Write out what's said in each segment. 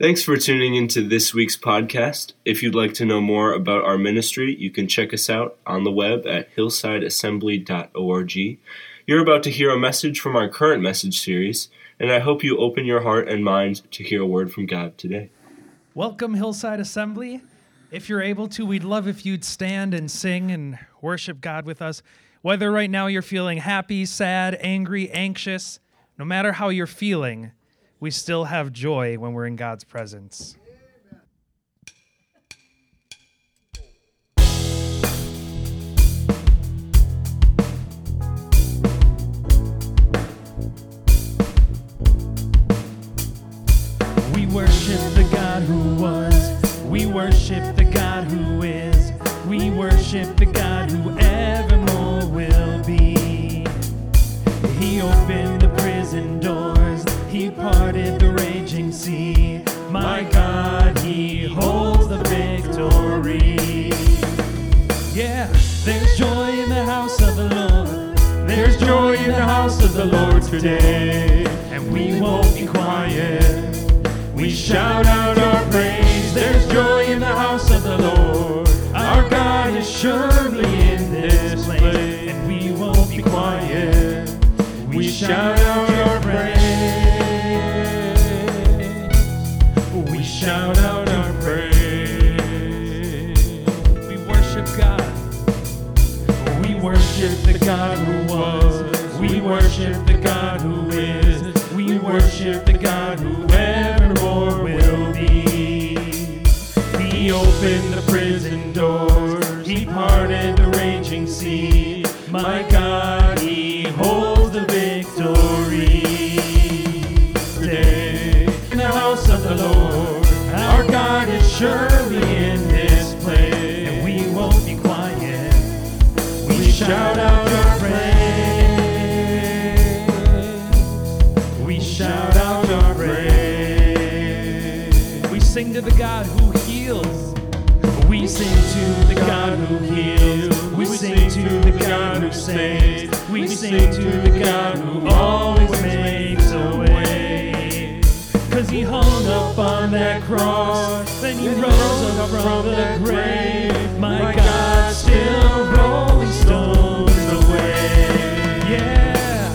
Thanks for tuning into this week's podcast. If you'd like to know more about our ministry, you can check us out on the web at hillsideassembly.org. You're about to hear a message from our current message series, and I hope you open your heart and mind to hear a word from God today. Welcome, Hillside Assembly. If you're able to, we'd love if you'd stand and sing and worship God with us. Whether right now you're feeling happy, sad, angry, anxious, no matter how you're feeling, we still have joy when we're in God's presence. We worship the God who was. We worship the God who is. We worship the God who evermore holds the victory. Yeah, there's joy in the house of the Lord. There's joy in the house of the Lord today. And we won't be quiet. We shout out our praise. There's joy in the house of the Lord. Our God is surely in this place. And we won't be quiet. We shout out our praise. We shout out God who was. We worship the God who is. We worship the God who evermore will be. He opened the prison doors. He parted the raging sea. My God, He holds the victory. Today, in the house of the Lord, our God is surely We sing to the God who always makes a way. Cause he hung up on that cross, then he rose up from the grave. My God, still rolling stones away. Yeah,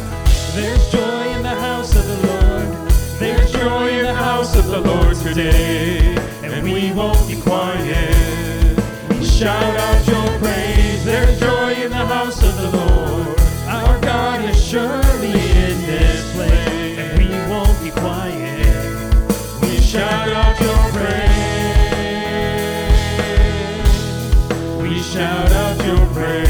there's joy in the house of the Lord. There's joy in the house of the Lord today, and we won't be quiet. We shout out your praise. There's joy the house of the Lord. Our God is surely in this place, and we won't be quiet. We shout out your praise. We shout out your praise.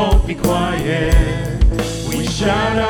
Won't be quiet. We shout out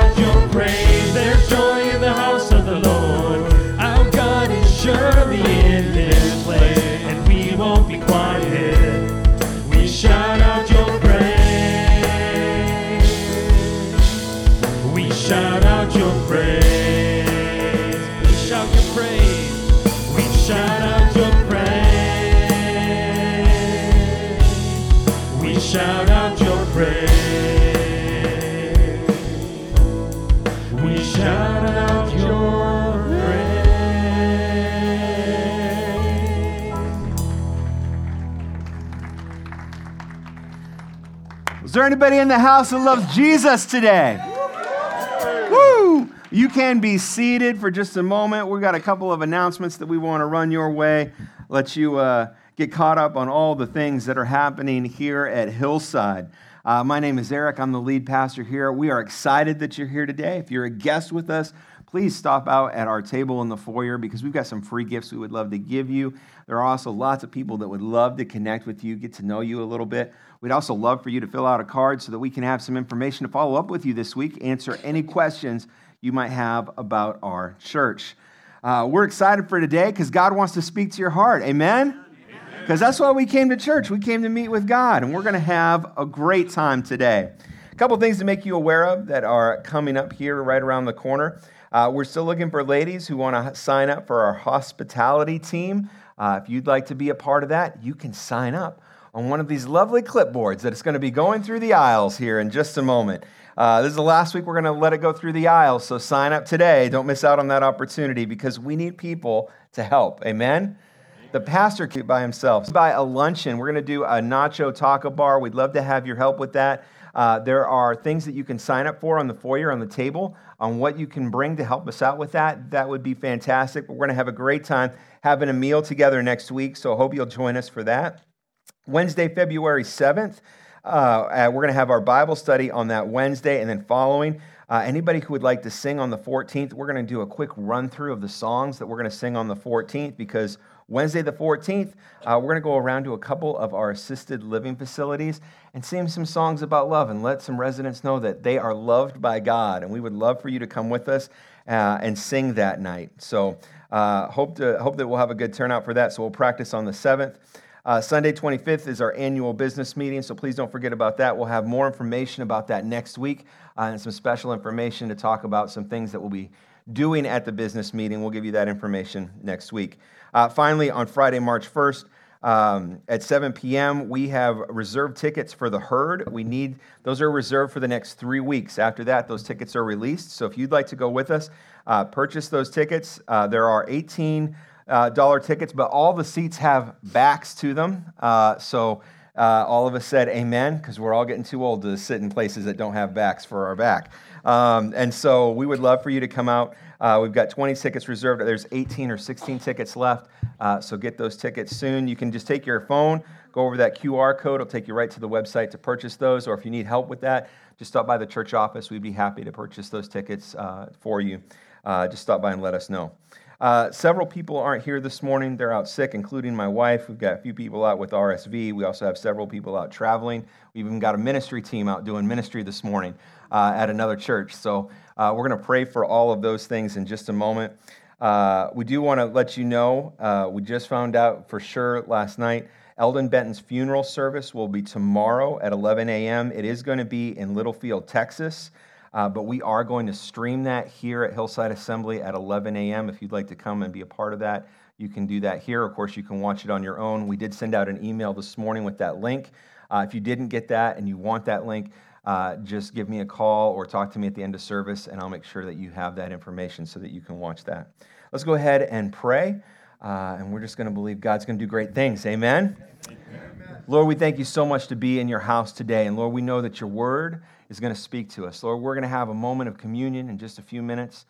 Is there anybody in the house that loves Jesus today? Woo! You can be seated for just a moment. We've got a couple of announcements that we want to run your way, let you uh, get caught up on all the things that are happening here at Hillside. Uh, my name is Eric. I'm the lead pastor here. We are excited that you're here today. If you're a guest with us, please stop out at our table in the foyer because we've got some free gifts we would love to give you. There are also lots of people that would love to connect with you, get to know you a little bit. We'd also love for you to fill out a card so that we can have some information to follow up with you this week, answer any questions you might have about our church. Uh, we're excited for today because God wants to speak to your heart. Amen? Because that's why we came to church. We came to meet with God, and we're going to have a great time today. A couple things to make you aware of that are coming up here right around the corner. Uh, we're still looking for ladies who want to sign up for our hospitality team. Uh, if you'd like to be a part of that, you can sign up on one of these lovely clipboards that is going to be going through the aisles here in just a moment. Uh, this is the last week we're going to let it go through the aisles, so sign up today. Don't miss out on that opportunity because we need people to help. Amen? The pastor by himself. By a luncheon, we're going to do a nacho taco bar. We'd love to have your help with that. Uh, there are things that you can sign up for on the foyer on the table on what you can bring to help us out with that, that would be fantastic. But we're going to have a great time having a meal together next week, so I hope you'll join us for that. Wednesday, February 7th, uh, we're going to have our Bible study on that Wednesday, and then following, uh, anybody who would like to sing on the 14th, we're going to do a quick run through of the songs that we're going to sing on the 14th because Wednesday, the 14th, uh, we're going to go around to a couple of our assisted living facilities and sing some songs about love and let some residents know that they are loved by God. And we would love for you to come with us uh, and sing that night. So, uh, hope, to, hope that we'll have a good turnout for that. So, we'll practice on the 7th. Uh, Sunday 25th is our annual business meeting, so please don't forget about that. We'll have more information about that next week uh, and some special information to talk about some things that we'll be doing at the business meeting. We'll give you that information next week. Uh, finally, on Friday, March 1st, um, at 7 p.m., we have reserved tickets for the herd. We need those are reserved for the next three weeks. After that, those tickets are released. So if you'd like to go with us, uh, purchase those tickets. Uh, there are 18 uh, dollar tickets, but all the seats have backs to them. Uh, so uh, all of us said amen because we're all getting too old to sit in places that don't have backs for our back. Um, and so we would love for you to come out. Uh, we've got 20 tickets reserved. There's 18 or 16 tickets left. Uh, so get those tickets soon. You can just take your phone, go over that QR code. It'll take you right to the website to purchase those. Or if you need help with that, just stop by the church office. We'd be happy to purchase those tickets uh, for you. Uh, just stop by and let us know. Uh, several people aren't here this morning. They're out sick, including my wife. We've got a few people out with RSV. We also have several people out traveling. We've even got a ministry team out doing ministry this morning uh, at another church. So uh, we're going to pray for all of those things in just a moment. Uh, we do want to let you know, uh, we just found out for sure last night. Eldon Benton's funeral service will be tomorrow at 11 a.m. It is going to be in Littlefield, Texas. Uh, but we are going to stream that here at Hillside Assembly at 11 a.m. If you'd like to come and be a part of that, you can do that here. Of course, you can watch it on your own. We did send out an email this morning with that link. Uh, if you didn't get that and you want that link, uh, just give me a call or talk to me at the end of service, and I'll make sure that you have that information so that you can watch that. Let's go ahead and pray, uh, and we're just going to believe God's going to do great things. Amen? Amen? Lord, we thank you so much to be in your house today, and Lord, we know that your word is going to speak to us. Lord, we're going to have a moment of communion in just a few minutes.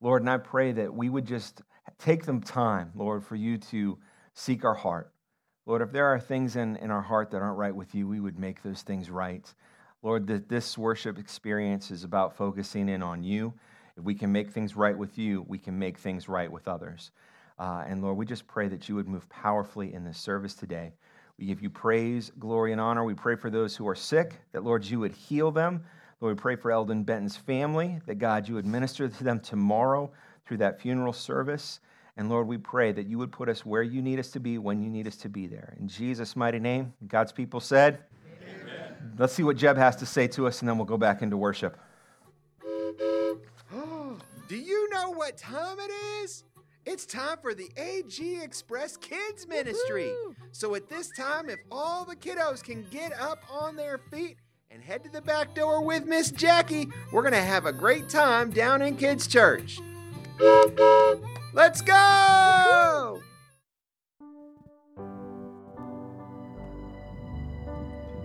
Lord, and I pray that we would just take some time, Lord, for you to seek our heart. Lord, if there are things in, in our heart that aren't right with you, we would make those things right. Lord, that this worship experience is about focusing in on you. If we can make things right with you, we can make things right with others. Uh, and Lord, we just pray that you would move powerfully in this service today. We give you praise, glory, and honor. We pray for those who are sick, that, Lord, you would heal them. Lord, we pray for Eldon Benton's family, that, God, you would minister to them tomorrow through that funeral service. And Lord, we pray that you would put us where you need us to be when you need us to be there. In Jesus' mighty name, God's people said, Amen. Let's see what Jeb has to say to us, and then we'll go back into worship. Do you know what time it is? It's time for the AG Express Kids Ministry. Woo-hoo! So at this time, if all the kiddos can get up on their feet and head to the back door with Miss Jackie, we're going to have a great time down in Kids Church. Let's go!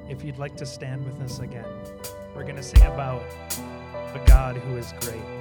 If you'd like to stand with us again, we're going to sing about a God who is great.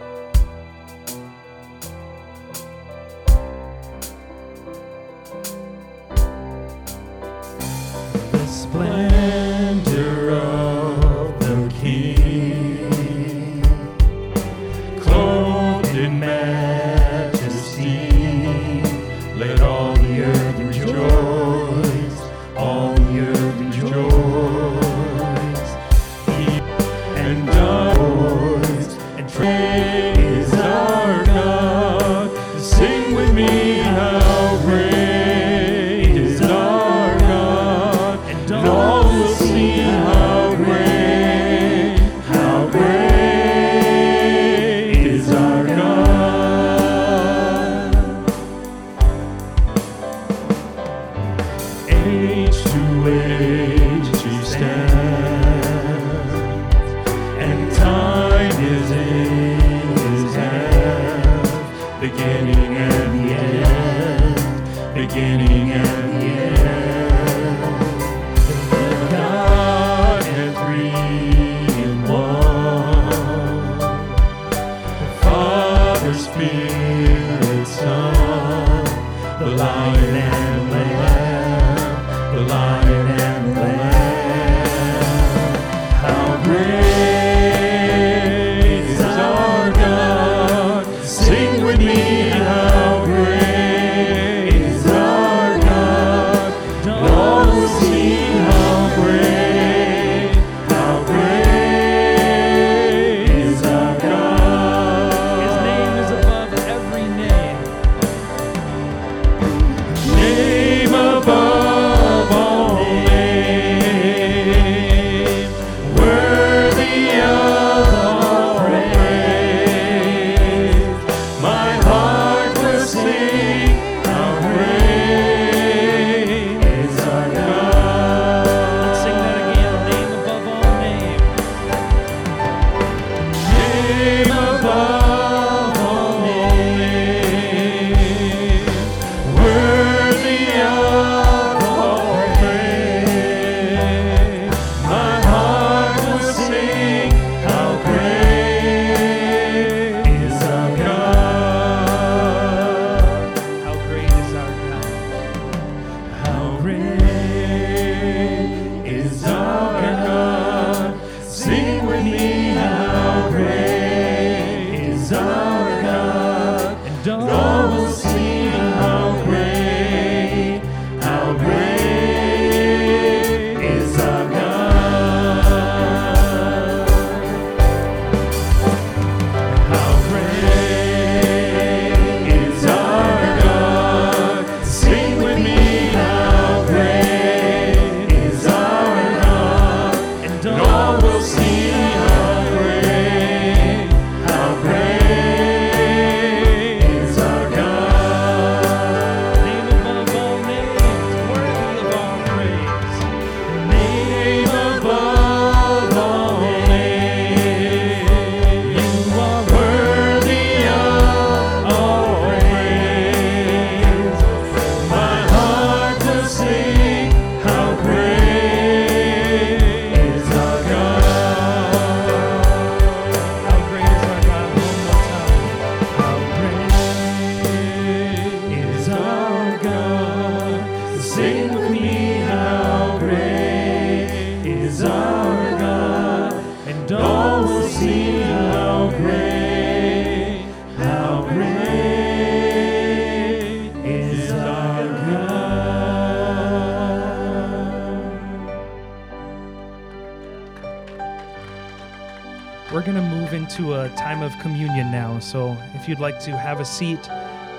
if you'd like to have a seat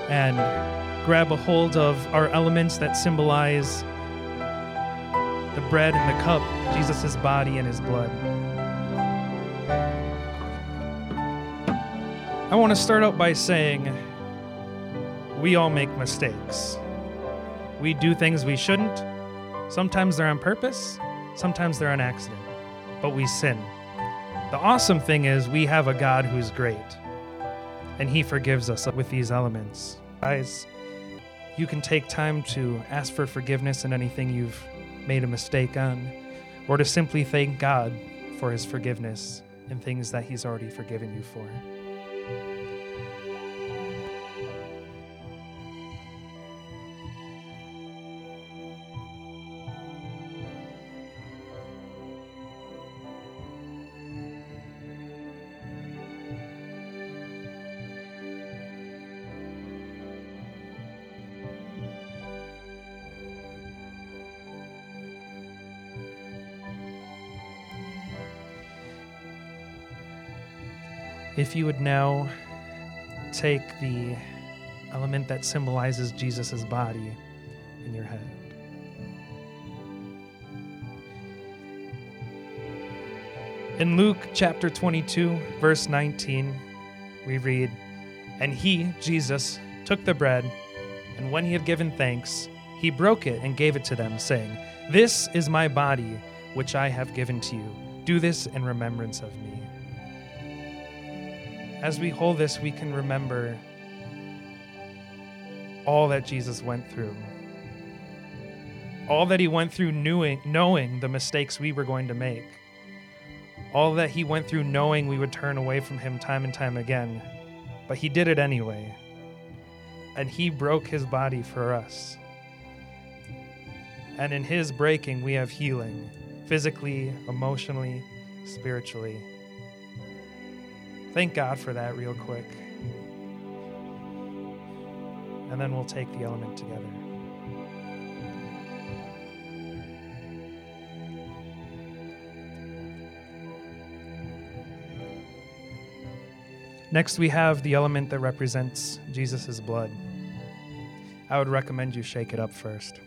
and grab a hold of our elements that symbolize the bread and the cup, Jesus' body and his blood. I want to start out by saying we all make mistakes. We do things we shouldn't. Sometimes they're on purpose, sometimes they're on accident, but we sin. The awesome thing is we have a God who's great and He forgives us with these elements. Guys, you can take time to ask for forgiveness in anything you've made a mistake on, or to simply thank God for His forgiveness in things that He's already forgiven you for. If you would now take the element that symbolizes Jesus' body in your hand. In Luke chapter 22, verse 19, we read, And he, Jesus, took the bread, and when he had given thanks, he broke it and gave it to them, saying, This is my body, which I have given to you. Do this in remembrance of me. As we hold this, we can remember all that Jesus went through. All that he went through knowing, knowing the mistakes we were going to make. All that he went through knowing we would turn away from him time and time again. But he did it anyway. And he broke his body for us. And in his breaking, we have healing physically, emotionally, spiritually. Thank God for that, real quick. And then we'll take the element together. Next, we have the element that represents Jesus' blood. I would recommend you shake it up first.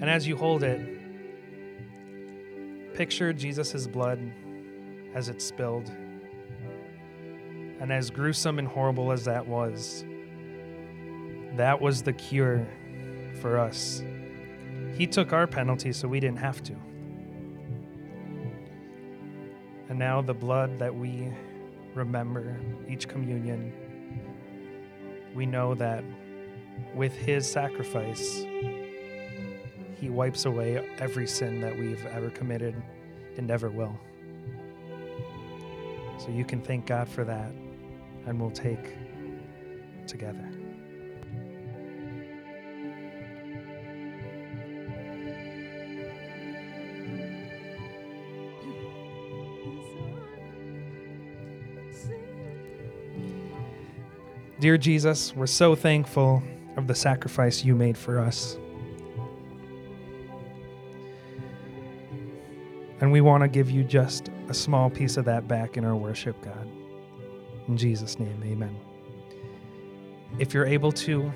And as you hold it, picture Jesus' blood as it spilled. And as gruesome and horrible as that was, that was the cure for us. He took our penalty so we didn't have to. And now the blood that we remember each communion, we know that with his sacrifice, he wipes away every sin that we've ever committed and ever will. So you can thank God for that, and we'll take together. Dear Jesus, we're so thankful of the sacrifice you made for us. And we want to give you just a small piece of that back in our worship, God. In Jesus' name, amen. If you're able to,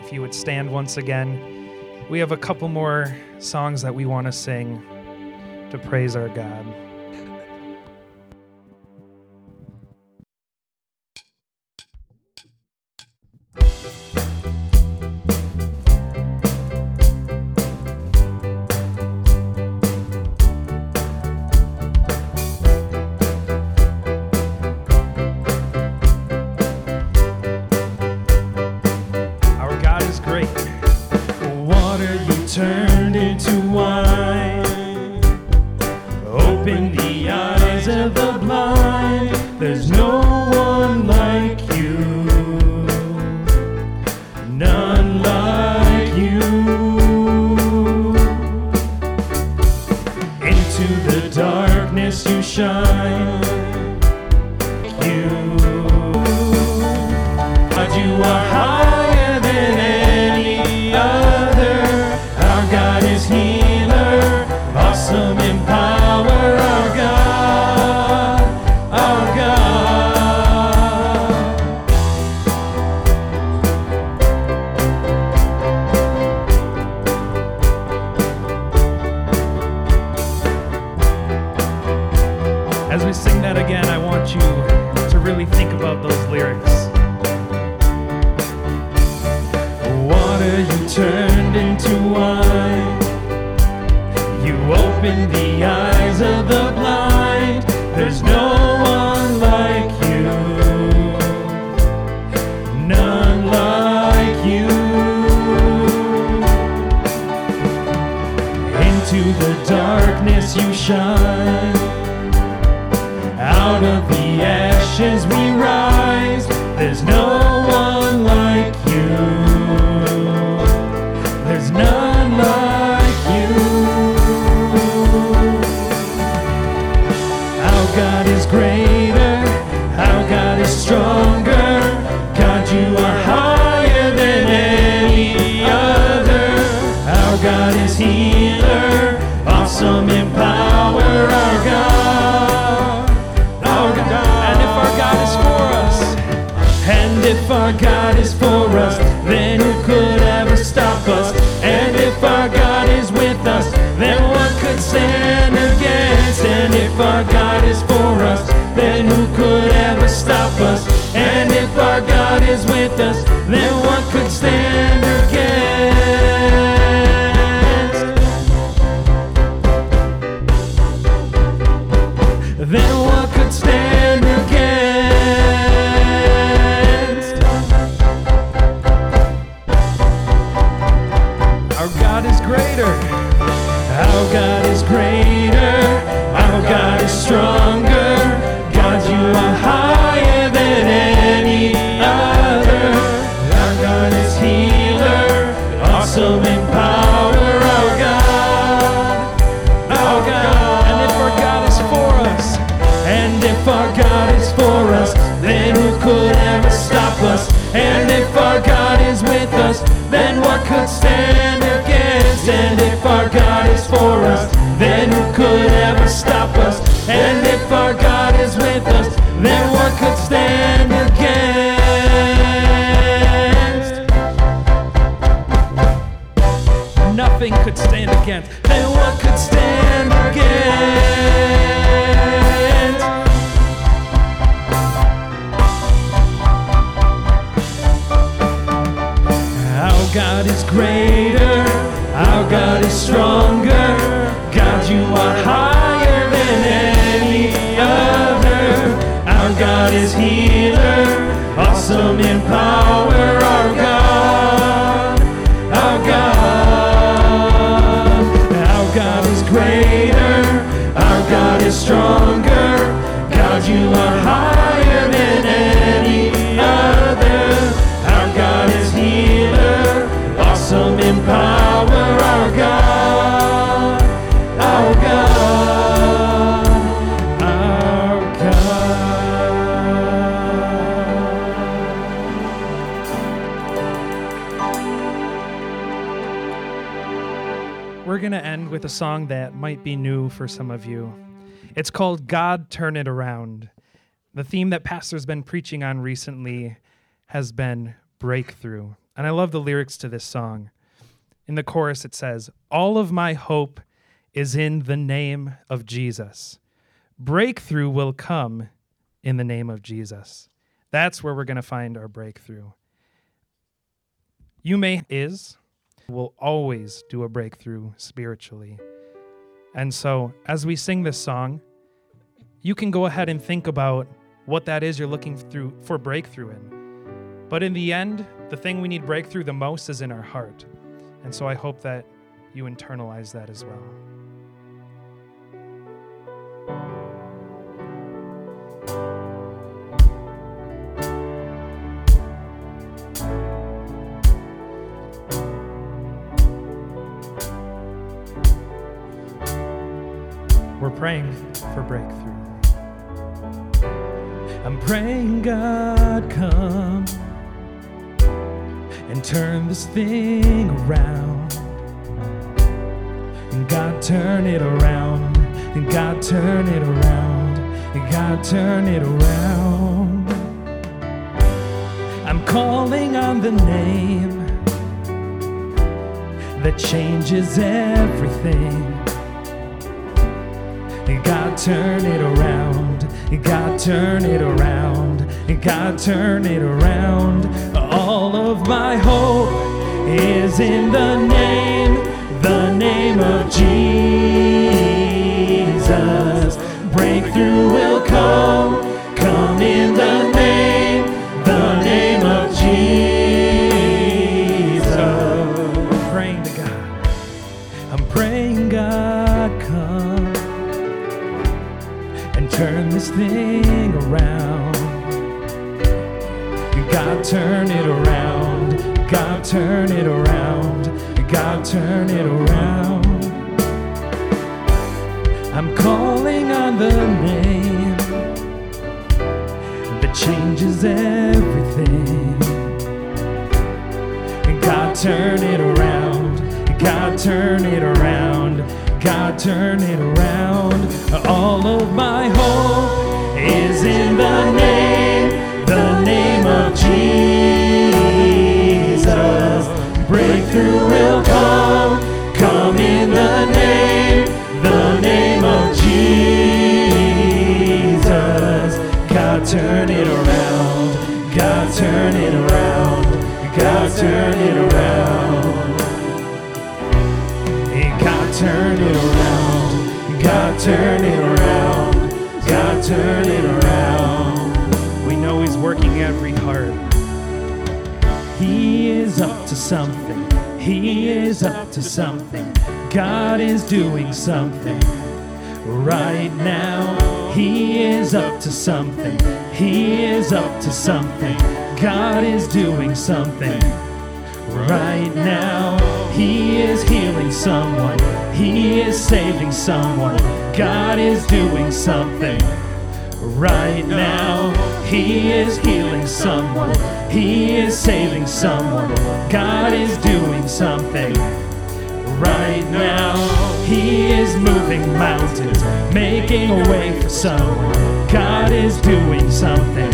if you would stand once again, we have a couple more songs that we want to sing to praise our God. Song that might be new for some of you. It's called God Turn It Around. The theme that Pastor's been preaching on recently has been breakthrough. And I love the lyrics to this song. In the chorus, it says, All of my hope is in the name of Jesus. Breakthrough will come in the name of Jesus. That's where we're going to find our breakthrough. You may is will always do a breakthrough spiritually. And so, as we sing this song, you can go ahead and think about what that is you're looking through for breakthrough in. But in the end, the thing we need breakthrough the most is in our heart. And so I hope that you internalize that as well. Praying for breakthrough. I'm praying God come and turn this thing around. And God turn it around. And God turn it around. And God turn it around. I'm calling on the name that changes everything. God turn it around. God turn it around. God turn it around. All of my hope is in the name, the name of Jesus. Breakthrough will come turn it around. God turn it around. I'm calling on the name that changes everything. God turn it around. God turn it around. God turn it around. All of my hope is in the name, Breakthrough will come, come in the name, the name of Jesus. God turn it around, God turn it around, God turn it around. God turn it around, God turn it around, God turn it around. We know He's working every heart. He is up to something. He is up to something. God is doing something right now. He is up to something. He is up to something. God is doing something right now. He is healing someone. He is saving someone. God is doing something right now. He is healing someone. He is saving someone. God is doing something right now. He is moving mountains, making a way for someone. God is doing something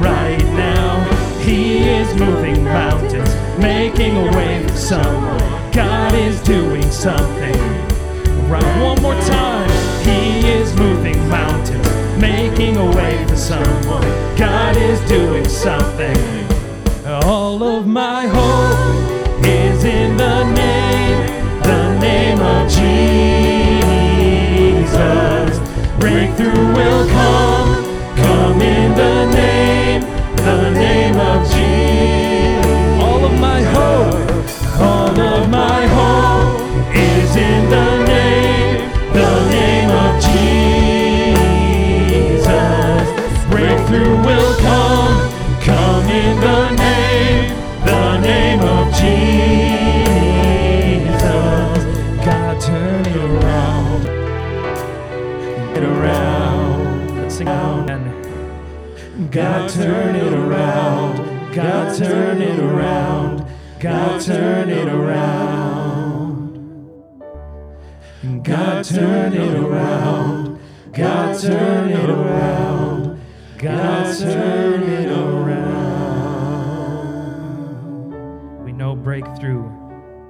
right now. He is moving mountains, making a way for someone. God is doing something right. One more time. He is moving mountains, making a way for someone. God is doing something. All of my hope is in the name, the name of Jesus. Breakthrough will come, come in the name,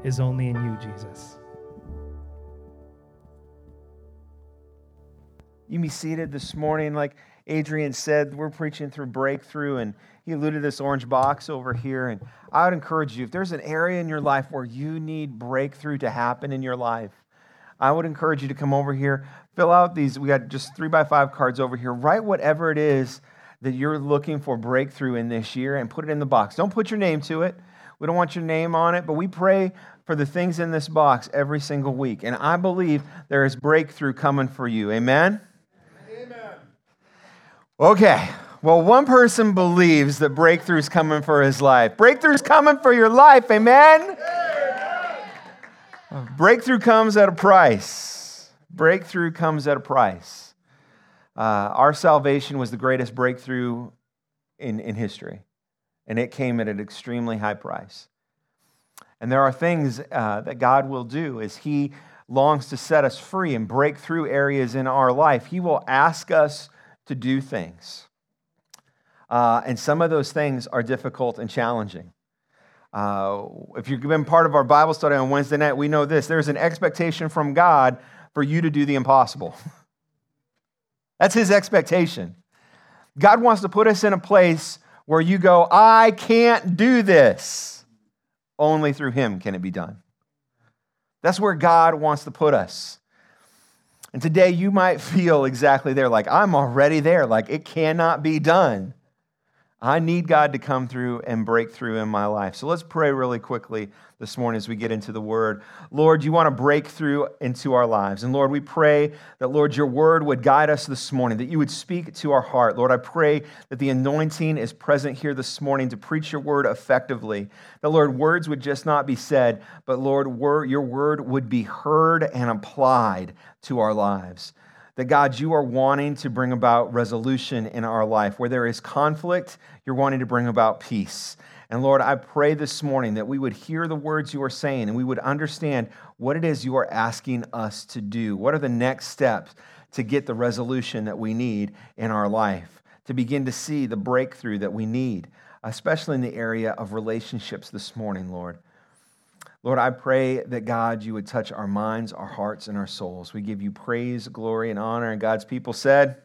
is only in you, Jesus. You be seated this morning. Like Adrian said, we're preaching through breakthrough, and he alluded to this orange box over here. And I would encourage you, if there's an area in your life where you need breakthrough to happen in your life, I would encourage you to come over here, fill out these. We got just three by five cards over here. Write whatever it is that you're looking for breakthrough in this year and put it in the box. Don't put your name to it. We don't want your name on it, but we pray for the things in this box every single week. And I believe there is breakthrough coming for you. Amen? Amen. Okay. Well, one person believes that breakthrough's coming for his life. Breakthrough's coming for your life. Amen? Breakthrough comes at a price. Breakthrough comes at a price. Uh, our salvation was the greatest breakthrough in, in history, and it came at an extremely high price. And there are things uh, that God will do as He longs to set us free and break through areas in our life. He will ask us to do things. Uh, and some of those things are difficult and challenging. Uh, if you've been part of our Bible study on Wednesday night, we know this there's an expectation from God for you to do the impossible. That's His expectation. God wants to put us in a place where you go, I can't do this. Only through Him can it be done. That's where God wants to put us. And today you might feel exactly there, like I'm already there, like it cannot be done. I need God to come through and break through in my life. So let's pray really quickly this morning as we get into the word. Lord, you want to break through into our lives. And Lord, we pray that, Lord, your word would guide us this morning, that you would speak to our heart. Lord, I pray that the anointing is present here this morning to preach your word effectively. That, Lord, words would just not be said, but, Lord, your word would be heard and applied to our lives that God, you are wanting to bring about resolution in our life. Where there is conflict, you're wanting to bring about peace. And Lord, I pray this morning that we would hear the words you are saying and we would understand what it is you are asking us to do. What are the next steps to get the resolution that we need in our life, to begin to see the breakthrough that we need, especially in the area of relationships this morning, Lord. Lord, I pray that God, you would touch our minds, our hearts, and our souls. We give you praise, glory, and honor. And God's people said,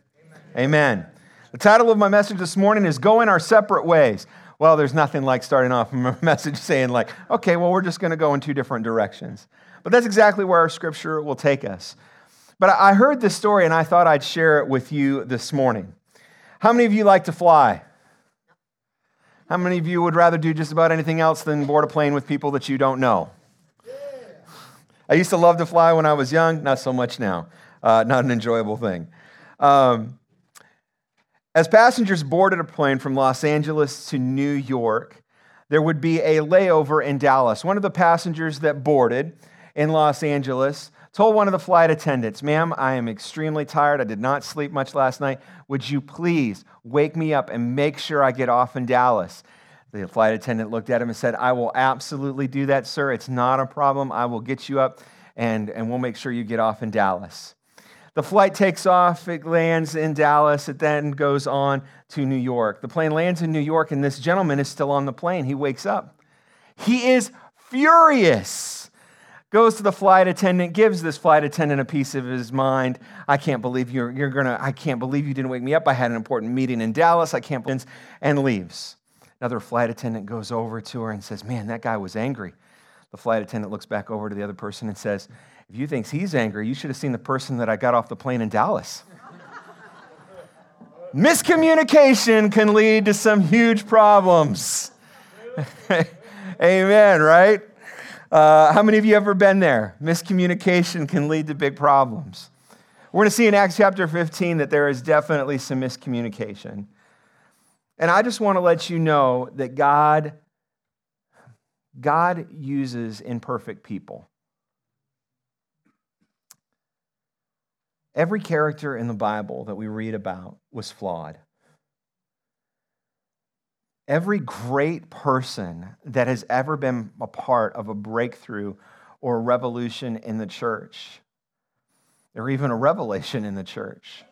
Amen. Amen. The title of my message this morning is Going Our Separate Ways. Well, there's nothing like starting off a message saying, like, okay, well, we're just going to go in two different directions. But that's exactly where our scripture will take us. But I heard this story and I thought I'd share it with you this morning. How many of you like to fly? How many of you would rather do just about anything else than board a plane with people that you don't know? I used to love to fly when I was young, not so much now. Uh, not an enjoyable thing. Um, as passengers boarded a plane from Los Angeles to New York, there would be a layover in Dallas. One of the passengers that boarded in Los Angeles told one of the flight attendants, Ma'am, I am extremely tired. I did not sleep much last night. Would you please wake me up and make sure I get off in Dallas? The flight attendant looked at him and said, I will absolutely do that, sir. It's not a problem. I will get you up and, and we'll make sure you get off in Dallas. The flight takes off, it lands in Dallas, it then goes on to New York. The plane lands in New York, and this gentleman is still on the plane. He wakes up. He is furious goes to the flight attendant, gives this flight attendant a piece of his mind. I can't believe you're, you're gonna, I can't believe you didn't wake me up. I had an important meeting in Dallas. I can't believe, and leaves. Another flight attendant goes over to her and says, Man, that guy was angry. The flight attendant looks back over to the other person and says, If you think he's angry, you should have seen the person that I got off the plane in Dallas. Miscommunication can lead to some huge problems. Amen, right? Uh, how many of you ever been there? Miscommunication can lead to big problems. We're going to see in Acts chapter 15 that there is definitely some miscommunication. And I just want to let you know that God God uses imperfect people. Every character in the Bible that we read about was flawed. Every great person that has ever been a part of a breakthrough or a revolution in the church, or even a revelation in the church,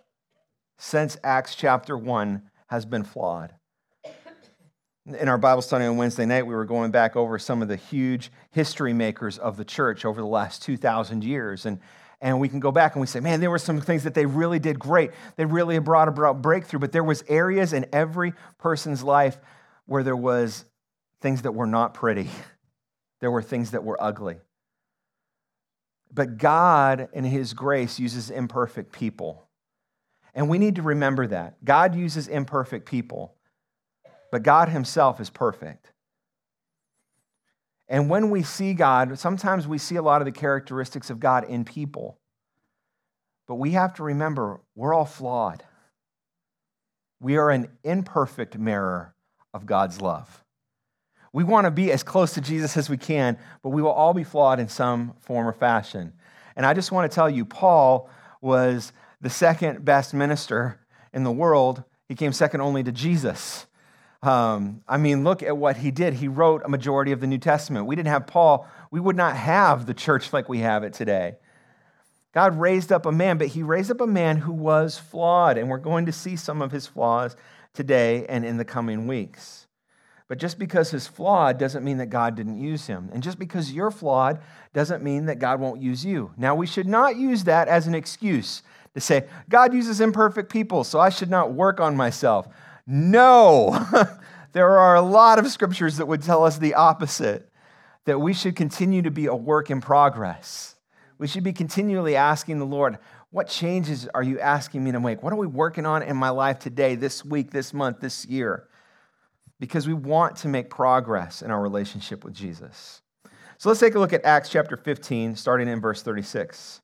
since Acts chapter 1 has been flawed. In our Bible study on Wednesday night, we were going back over some of the huge history makers of the church over the last 2,000 years. And, and we can go back and we say, man, there were some things that they really did great. They really brought about breakthrough, but there was areas in every person's life where there was things that were not pretty. There were things that were ugly. But God, in His grace, uses imperfect people. And we need to remember that. God uses imperfect people, but God Himself is perfect. And when we see God, sometimes we see a lot of the characteristics of God in people. But we have to remember we're all flawed. We are an imperfect mirror of God's love. We want to be as close to Jesus as we can, but we will all be flawed in some form or fashion. And I just want to tell you, Paul was the second best minister in the world. He came second only to Jesus. Um, I mean, look at what he did. He wrote a majority of the New Testament. We didn't have Paul, we would not have the church like we have it today. God raised up a man, but he raised up a man who was flawed, and we're going to see some of his flaws today and in the coming weeks. But just because he's flawed doesn't mean that God didn't use him. And just because you're flawed doesn't mean that God won't use you. Now, we should not use that as an excuse to say, God uses imperfect people, so I should not work on myself. No, there are a lot of scriptures that would tell us the opposite that we should continue to be a work in progress. We should be continually asking the Lord, what changes are you asking me to make? What are we working on in my life today, this week, this month, this year? because we want to make progress in our relationship with Jesus. So let's take a look at Acts chapter 15, starting in verse 36.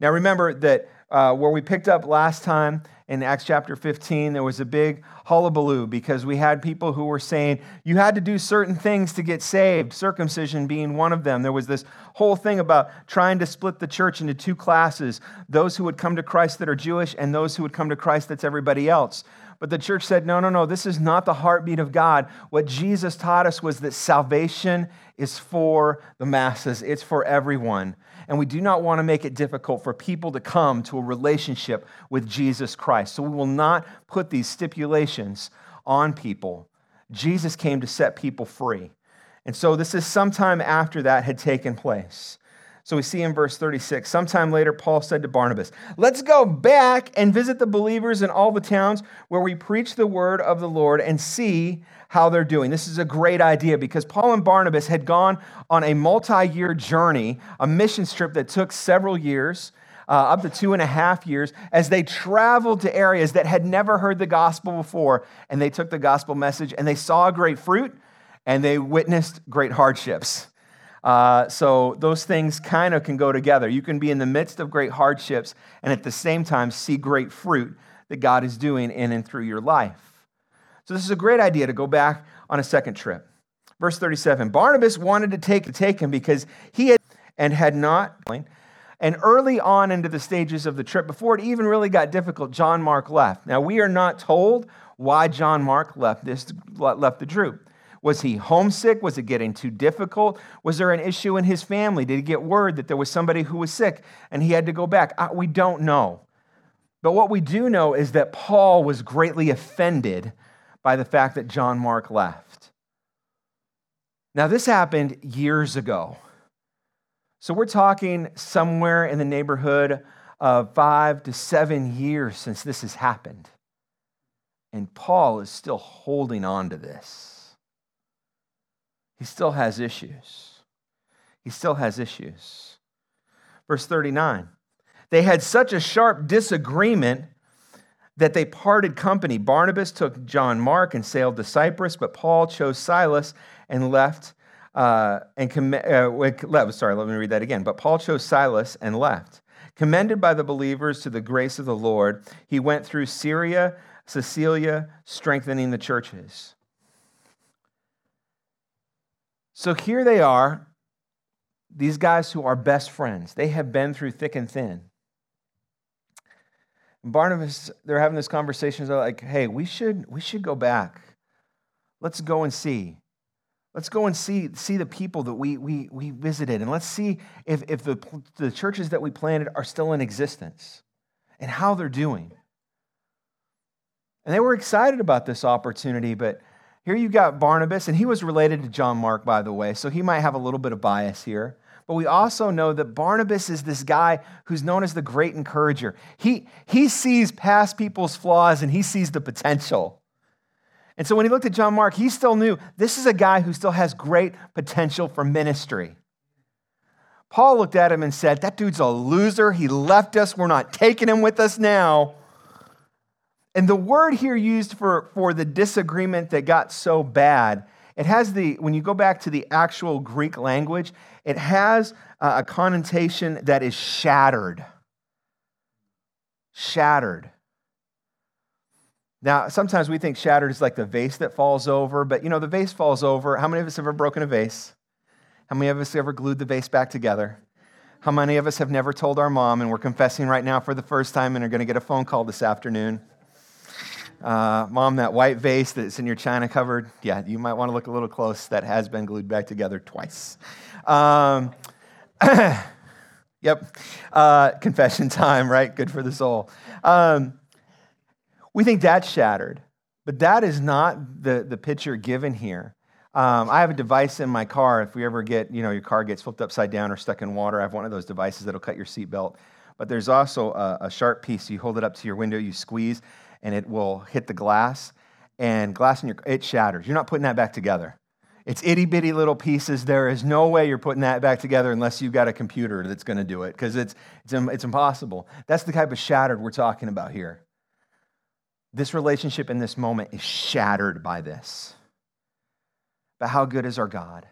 Now remember that uh, where we picked up last time in Acts chapter 15, there was a big hullabaloo because we had people who were saying you had to do certain things to get saved, circumcision being one of them. There was this whole thing about trying to split the church into two classes those who would come to Christ that are Jewish and those who would come to Christ that's everybody else. But the church said, no, no, no, this is not the heartbeat of God. What Jesus taught us was that salvation is for the masses, it's for everyone. And we do not want to make it difficult for people to come to a relationship with Jesus Christ. So we will not put these stipulations on people. Jesus came to set people free. And so this is sometime after that had taken place. So we see in verse 36, sometime later, Paul said to Barnabas, Let's go back and visit the believers in all the towns where we preach the word of the Lord and see how they're doing. This is a great idea because Paul and Barnabas had gone on a multi year journey, a mission trip that took several years. Uh, up to two and a half years, as they traveled to areas that had never heard the gospel before, and they took the gospel message and they saw great fruit and they witnessed great hardships. Uh, so those things kind of can go together. You can be in the midst of great hardships and at the same time see great fruit that God is doing in and through your life. So this is a great idea to go back on a second trip. Verse 37 Barnabas wanted to take, to take him because he had and had not. And early on into the stages of the trip, before it even really got difficult, John Mark left. Now, we are not told why John Mark left, this, left the troop. Was he homesick? Was it getting too difficult? Was there an issue in his family? Did he get word that there was somebody who was sick and he had to go back? Uh, we don't know. But what we do know is that Paul was greatly offended by the fact that John Mark left. Now, this happened years ago. So we're talking somewhere in the neighborhood of five to seven years since this has happened. And Paul is still holding on to this he still has issues. He still has issues. Verse 39 They had such a sharp disagreement that they parted company. Barnabas took John Mark and sailed to Cyprus, but Paul chose Silas and left. Uh, and com- uh, sorry, let me read that again. But Paul chose Silas and left. Commended by the believers to the grace of the Lord, he went through Syria, Cilicia, strengthening the churches. So here they are, these guys who are best friends. They have been through thick and thin. Barnabas, they're having this conversation. They're like, hey, we should, we should go back. Let's go and see. Let's go and see, see the people that we, we, we visited, and let's see if, if the, the churches that we planted are still in existence and how they're doing. And they were excited about this opportunity, but here you got Barnabas, and he was related to John Mark, by the way, so he might have a little bit of bias here. But we also know that Barnabas is this guy who's known as the great encourager. He, he sees past people's flaws and he sees the potential. And so when he looked at John Mark, he still knew this is a guy who still has great potential for ministry. Paul looked at him and said, That dude's a loser. He left us. We're not taking him with us now. And the word here used for, for the disagreement that got so bad, it has the, when you go back to the actual Greek language, it has a connotation that is shattered. Shattered. Now, sometimes we think shattered is like the vase that falls over, but you know, the vase falls over. How many of us have ever broken a vase? How many of us have ever glued the vase back together? How many of us have never told our mom and we're confessing right now for the first time and are going to get a phone call this afternoon? Uh, Mom, that white vase that's in your china cupboard, yeah, you might want to look a little close. That has been glued back together twice. Um, yep. Uh, confession time, right? Good for the soul. Um, we think that's shattered, but that is not the, the picture given here. Um, I have a device in my car. If we ever get, you know, your car gets flipped upside down or stuck in water, I have one of those devices that'll cut your seatbelt. But there's also a, a sharp piece. You hold it up to your window, you squeeze, and it will hit the glass, and glass in your it shatters. You're not putting that back together. It's itty bitty little pieces. There is no way you're putting that back together unless you've got a computer that's going to do it because it's, it's, it's impossible. That's the type of shattered we're talking about here. This relationship in this moment is shattered by this. But how good is our God?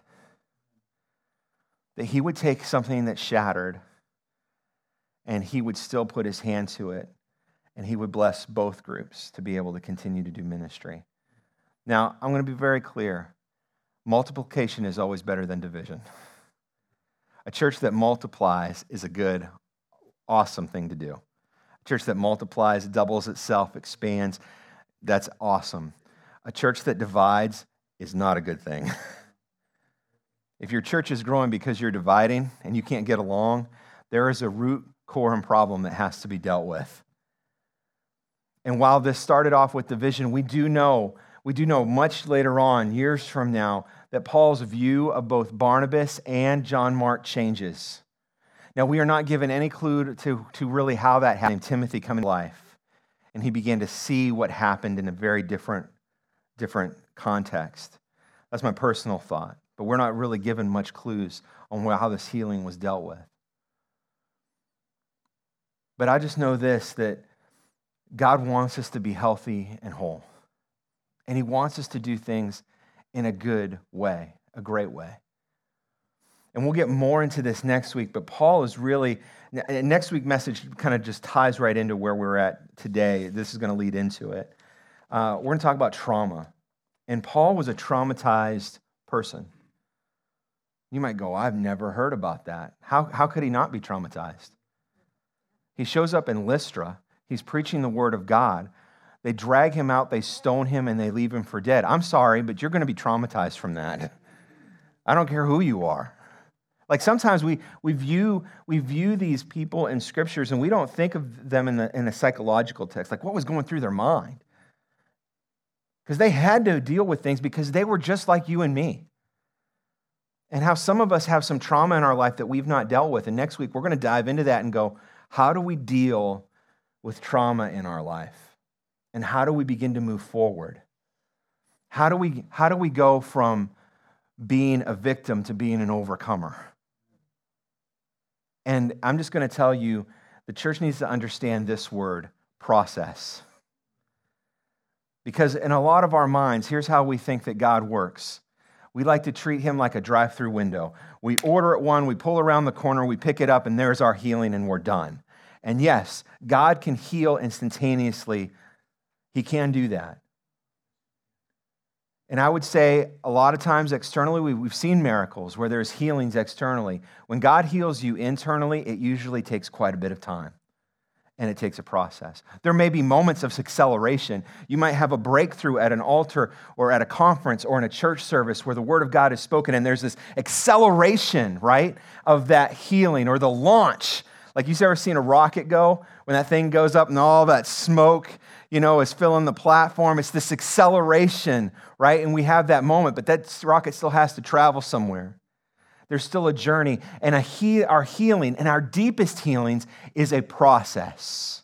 That He would take something that's shattered and He would still put His hand to it and He would bless both groups to be able to continue to do ministry. Now, I'm going to be very clear multiplication is always better than division. A church that multiplies is a good, awesome thing to do. A church that multiplies, doubles itself, expands, that's awesome. A church that divides is not a good thing. if your church is growing because you're dividing and you can't get along, there is a root core and problem that has to be dealt with. And while this started off with division, we do know, we do know much later on, years from now, that Paul's view of both Barnabas and John Mark changes. Now, we are not given any clue to, to really how that happened. Timothy coming to life, and he began to see what happened in a very different, different context. That's my personal thought, but we're not really given much clues on how this healing was dealt with. But I just know this that God wants us to be healthy and whole. And He wants us to do things in a good way, a great way. And we'll get more into this next week, but Paul is really, next week message kind of just ties right into where we're at today. This is going to lead into it. Uh, we're going to talk about trauma. And Paul was a traumatized person. You might go, I've never heard about that. How, how could he not be traumatized? He shows up in Lystra He's preaching the word of God. They drag him out, they stone him, and they leave him for dead. I'm sorry, but you're going to be traumatized from that. I don't care who you are. Like sometimes we, we, view, we view these people in scriptures and we don't think of them in, the, in a psychological text, like what was going through their mind. Because they had to deal with things because they were just like you and me. And how some of us have some trauma in our life that we've not dealt with. And next week, we're going to dive into that and go, how do we deal with trauma in our life? And how do we begin to move forward? How do we, how do we go from being a victim to being an overcomer? And I'm just going to tell you the church needs to understand this word process. Because in a lot of our minds, here's how we think that God works. We like to treat him like a drive through window. We order at one, we pull around the corner, we pick it up, and there's our healing, and we're done. And yes, God can heal instantaneously. He can do that. And I would say a lot of times externally, we've seen miracles where there's healings externally. When God heals you internally, it usually takes quite a bit of time and it takes a process. There may be moments of acceleration. You might have a breakthrough at an altar or at a conference or in a church service where the word of God is spoken and there's this acceleration, right, of that healing or the launch like you ever seen a rocket go when that thing goes up and all that smoke, you know, is filling the platform? It's this acceleration, right? And we have that moment, but that rocket still has to travel somewhere. There's still a journey, and a he- our healing and our deepest healings is a process.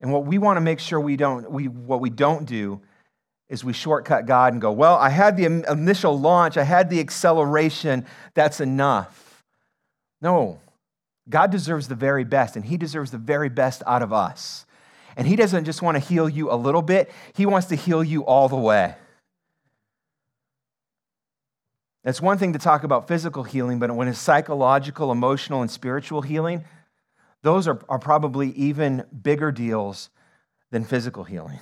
And what we want to make sure we don't, we, what we don't do is we shortcut God and go, well, I had the initial launch, I had the acceleration, that's enough. No, God deserves the very best, and He deserves the very best out of us. And He doesn't just want to heal you a little bit, He wants to heal you all the way. That's one thing to talk about physical healing, but when it's psychological, emotional, and spiritual healing, those are, are probably even bigger deals than physical healing.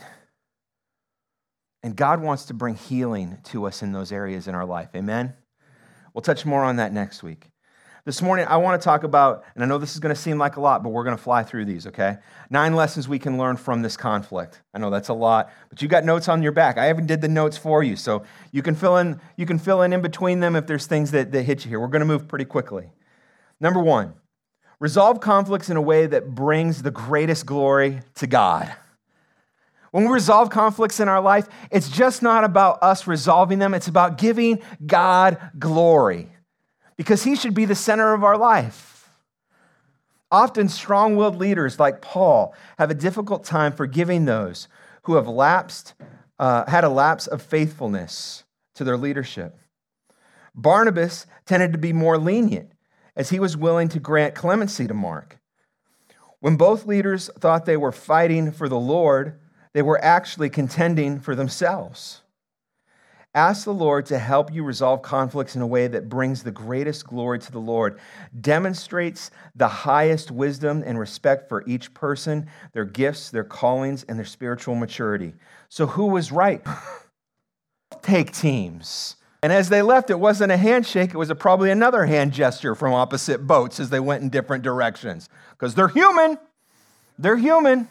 And God wants to bring healing to us in those areas in our life. Amen? We'll touch more on that next week. This morning, I want to talk about, and I know this is going to seem like a lot, but we're going to fly through these, okay? Nine lessons we can learn from this conflict. I know that's a lot, but you got notes on your back. I even did the notes for you, so you can fill in, you can fill in in between them if there's things that, that hit you here. We're going to move pretty quickly. Number one, resolve conflicts in a way that brings the greatest glory to God. When we resolve conflicts in our life, it's just not about us resolving them, it's about giving God glory because he should be the center of our life. Often, strong willed leaders like Paul have a difficult time forgiving those who have lapsed, uh, had a lapse of faithfulness to their leadership. Barnabas tended to be more lenient as he was willing to grant clemency to Mark. When both leaders thought they were fighting for the Lord, They were actually contending for themselves. Ask the Lord to help you resolve conflicts in a way that brings the greatest glory to the Lord, demonstrates the highest wisdom and respect for each person, their gifts, their callings, and their spiritual maturity. So, who was right? Take teams. And as they left, it wasn't a handshake, it was a, probably another hand gesture from opposite boats as they went in different directions. Because they're human. They're human.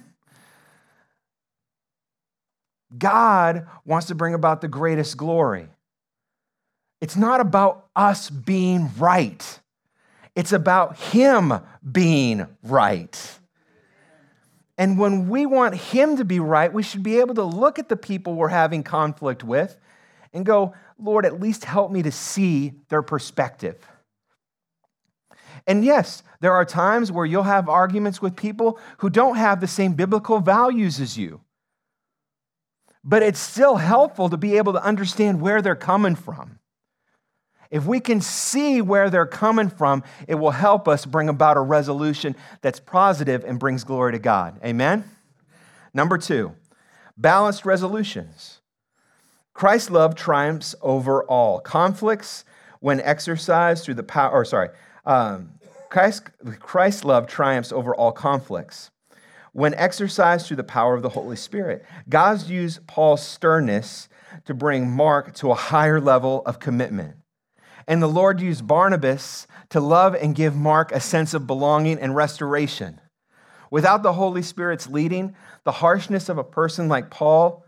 God wants to bring about the greatest glory. It's not about us being right, it's about Him being right. And when we want Him to be right, we should be able to look at the people we're having conflict with and go, Lord, at least help me to see their perspective. And yes, there are times where you'll have arguments with people who don't have the same biblical values as you but it's still helpful to be able to understand where they're coming from. If we can see where they're coming from, it will help us bring about a resolution that's positive and brings glory to God. Amen? Number two, balanced resolutions. Christ's love triumphs over all. Conflicts, when exercised through the power, or sorry, um, Christ, Christ's love triumphs over all conflicts when exercised through the power of the Holy Spirit. God's used Paul's sternness to bring Mark to a higher level of commitment. And the Lord used Barnabas to love and give Mark a sense of belonging and restoration. Without the Holy Spirit's leading, the harshness of a person like Paul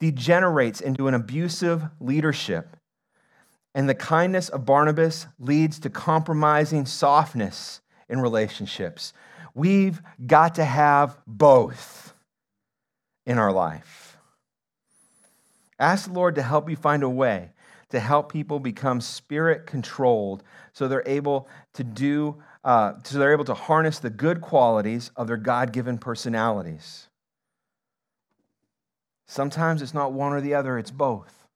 degenerates into an abusive leadership. And the kindness of Barnabas leads to compromising softness in relationships. We've got to have both in our life. Ask the Lord to help you find a way to help people become spirit controlled so they're able to do uh, so they're able to harness the good qualities of their god-given personalities. Sometimes it's not one or the other it's both.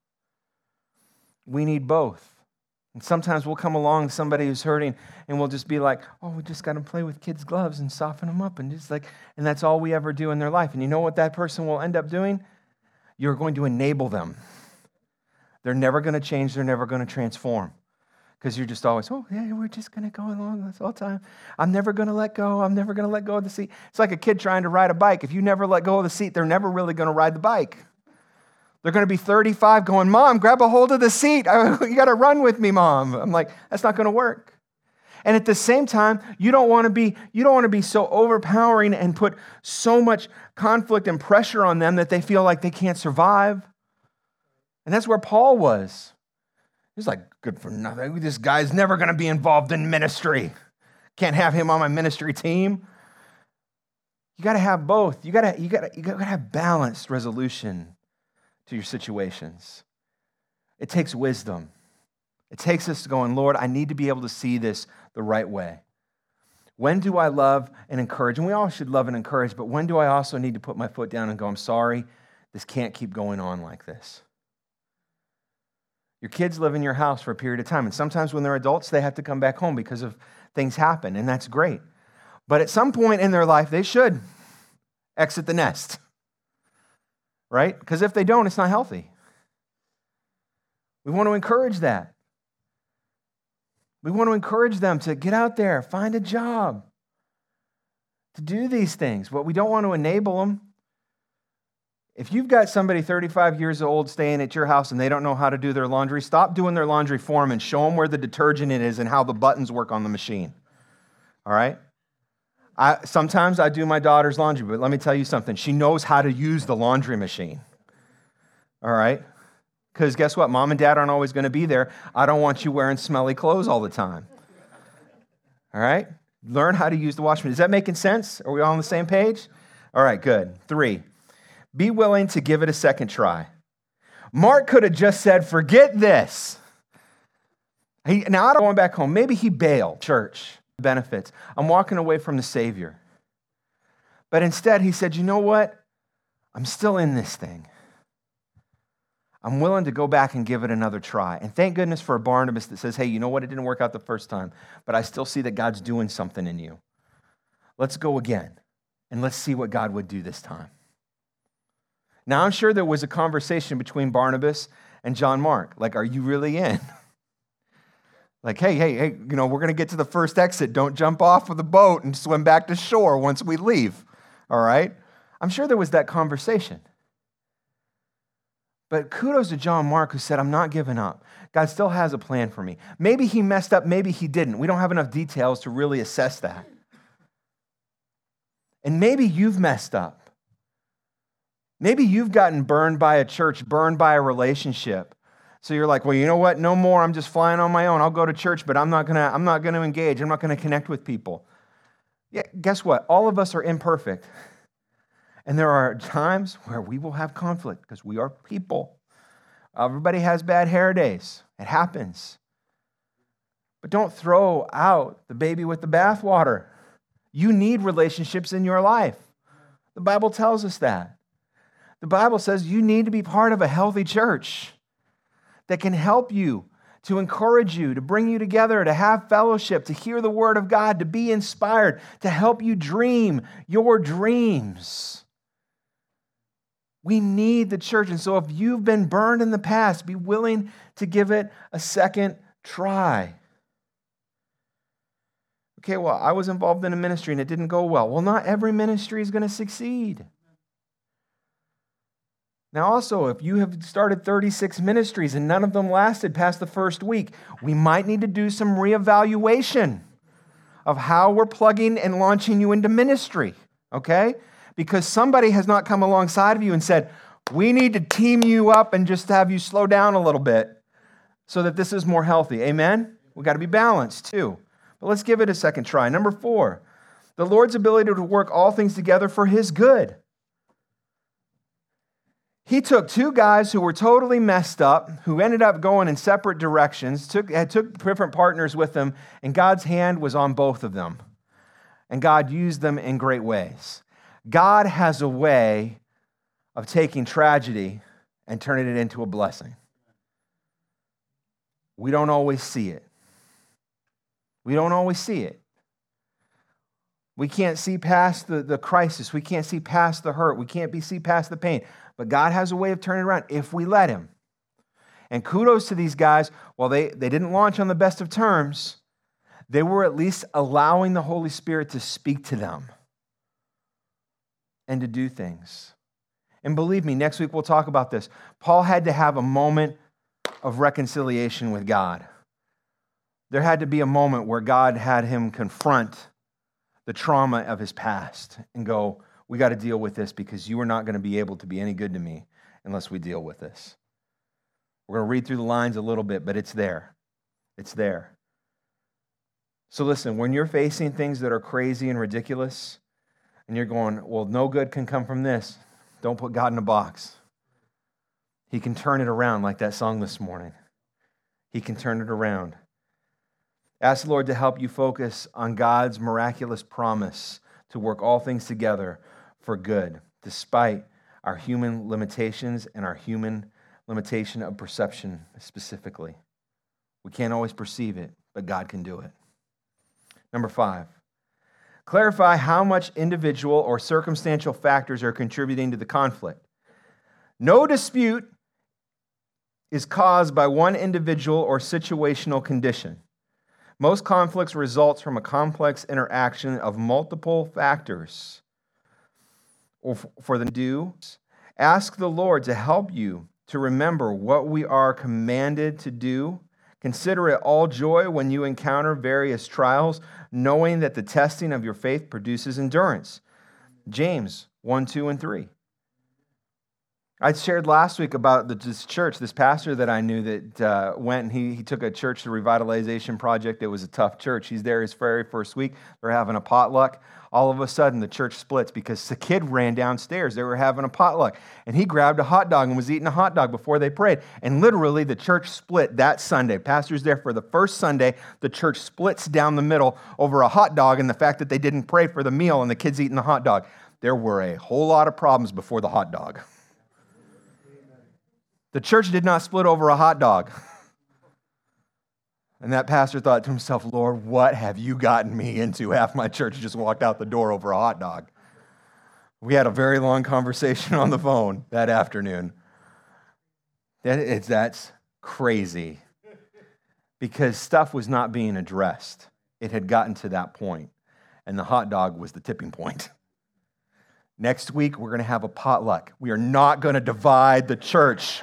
We need both and sometimes we'll come along somebody who's hurting and we'll just be like, oh, we just got to play with kids' gloves and soften them up. And just like, and that's all we ever do in their life. And you know what that person will end up doing? You're going to enable them. They're never going to change, they're never going to transform. Because you're just always, oh, yeah, we're just going to go along this whole time. I'm never going to let go. I'm never going to let go of the seat. It's like a kid trying to ride a bike. If you never let go of the seat, they're never really going to ride the bike. They're going to be 35 going, Mom, grab a hold of the seat. You got to run with me, Mom. I'm like, that's not going to work. And at the same time, you don't want to be you don't want to be so overpowering and put so much conflict and pressure on them that they feel like they can't survive. And that's where Paul was. He's like, good for nothing. This guy's never going to be involved in ministry. Can't have him on my ministry team. You got to have both. You got to you got to you got to have balanced resolution to your situations. It takes wisdom. It takes us to going, Lord, I need to be able to see this the right way. When do I love and encourage? And we all should love and encourage, but when do I also need to put my foot down and go, I'm sorry, this can't keep going on like this? Your kids live in your house for a period of time, and sometimes when they're adults, they have to come back home because of things happen, and that's great. But at some point in their life, they should exit the nest right? Because if they don't, it's not healthy. We want to encourage that. We want to encourage them to get out there, find a job, to do these things, but we don't want to enable them. If you've got somebody 35 years old staying at your house and they don't know how to do their laundry, stop doing their laundry for them and show them where the detergent is and how the buttons work on the machine. All right? I, sometimes I do my daughter's laundry, but let me tell you something. She knows how to use the laundry machine. All right? Because guess what? Mom and dad aren't always going to be there. I don't want you wearing smelly clothes all the time. All right? Learn how to use the machine. Is that making sense? Are we all on the same page? All right, good. Three, be willing to give it a second try. Mark could have just said, forget this. He, now, I don't going back home. Maybe he bailed church benefits. I'm walking away from the Savior. But instead, he said, You know what? I'm still in this thing. I'm willing to go back and give it another try. And thank goodness for a Barnabas that says, Hey, you know what? It didn't work out the first time, but I still see that God's doing something in you. Let's go again and let's see what God would do this time. Now, I'm sure there was a conversation between Barnabas and John Mark. Like, are you really in? like, hey, hey, hey, you know, we're going to get to the first exit. Don't jump off of the boat and swim back to shore once we leave. All right? I'm sure there was that conversation. But kudos to John Mark who said, I'm not giving up. God still has a plan for me. Maybe he messed up, maybe he didn't. We don't have enough details to really assess that. And maybe you've messed up. Maybe you've gotten burned by a church, burned by a relationship. So you're like, well, you know what? No more. I'm just flying on my own. I'll go to church, but I'm not gonna, I'm not gonna engage. I'm not gonna connect with people. Yeah, guess what? All of us are imperfect. And there are times where we will have conflict because we are people. Everybody has bad hair days. It happens. But don't throw out the baby with the bathwater. You need relationships in your life. The Bible tells us that. The Bible says you need to be part of a healthy church that can help you, to encourage you, to bring you together, to have fellowship, to hear the word of God, to be inspired, to help you dream your dreams. We need the church. And so if you've been burned in the past, be willing to give it a second try. Okay, well, I was involved in a ministry and it didn't go well. Well, not every ministry is going to succeed. Now, also, if you have started 36 ministries and none of them lasted past the first week, we might need to do some reevaluation of how we're plugging and launching you into ministry, okay? Because somebody has not come alongside of you and said, we need to team you up and just have you slow down a little bit so that this is more healthy. Amen? We've got to be balanced too. But let's give it a second try. Number four, the Lord's ability to work all things together for his good. He took two guys who were totally messed up, who ended up going in separate directions, took, took different partners with them, and God's hand was on both of them. And God used them in great ways. God has a way of taking tragedy and turning it into a blessing. We don't always see it. We don't always see it. We can't see past the, the crisis. We can't see past the hurt. We can't be, see past the pain. But God has a way of turning around if we let Him. And kudos to these guys. While they, they didn't launch on the best of terms, they were at least allowing the Holy Spirit to speak to them and to do things. And believe me, next week we'll talk about this. Paul had to have a moment of reconciliation with God. There had to be a moment where God had him confront the trauma of his past and go, we got to deal with this because you are not going to be able to be any good to me unless we deal with this. We're going to read through the lines a little bit, but it's there. It's there. So listen, when you're facing things that are crazy and ridiculous, and you're going, well, no good can come from this, don't put God in a box. He can turn it around like that song this morning. He can turn it around. Ask the Lord to help you focus on God's miraculous promise to work all things together for good, despite our human limitations and our human limitation of perception specifically. We can't always perceive it, but God can do it. Number five, clarify how much individual or circumstantial factors are contributing to the conflict. No dispute is caused by one individual or situational condition. Most conflicts results from a complex interaction of multiple factors or for the do. Ask the Lord to help you to remember what we are commanded to do. Consider it all joy when you encounter various trials, knowing that the testing of your faith produces endurance. James 1, 2, and 3. I shared last week about this church, this pastor that I knew that uh, went and he, he took a church to revitalization project. It was a tough church. He's there his very first week. They're having a potluck. All of a sudden, the church splits because the kid ran downstairs. They were having a potluck. And he grabbed a hot dog and was eating a hot dog before they prayed. And literally, the church split that Sunday. Pastor's there for the first Sunday. The church splits down the middle over a hot dog and the fact that they didn't pray for the meal and the kids eating the hot dog. There were a whole lot of problems before the hot dog. The church did not split over a hot dog. And that pastor thought to himself, Lord, what have you gotten me into? Half my church just walked out the door over a hot dog. We had a very long conversation on the phone that afternoon. That is, that's crazy because stuff was not being addressed. It had gotten to that point, and the hot dog was the tipping point. Next week, we're going to have a potluck. We are not going to divide the church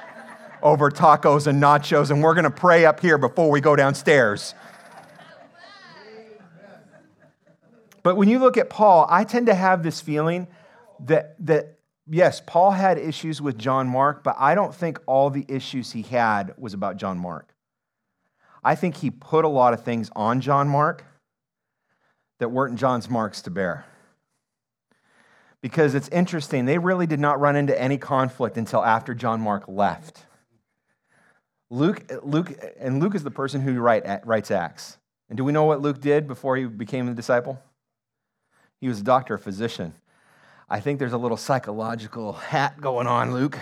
over tacos and nachos, and we're going to pray up here before we go downstairs. But when you look at Paul, I tend to have this feeling that, that yes, Paul had issues with John Mark, but I don't think all the issues he had was about John Mark. I think he put a lot of things on John Mark that weren't John's marks to bear. Because it's interesting, they really did not run into any conflict until after John Mark left. Luke, Luke, and Luke is the person who write, writes Acts. And do we know what Luke did before he became a disciple? He was a doctor, a physician. I think there's a little psychological hat going on, Luke.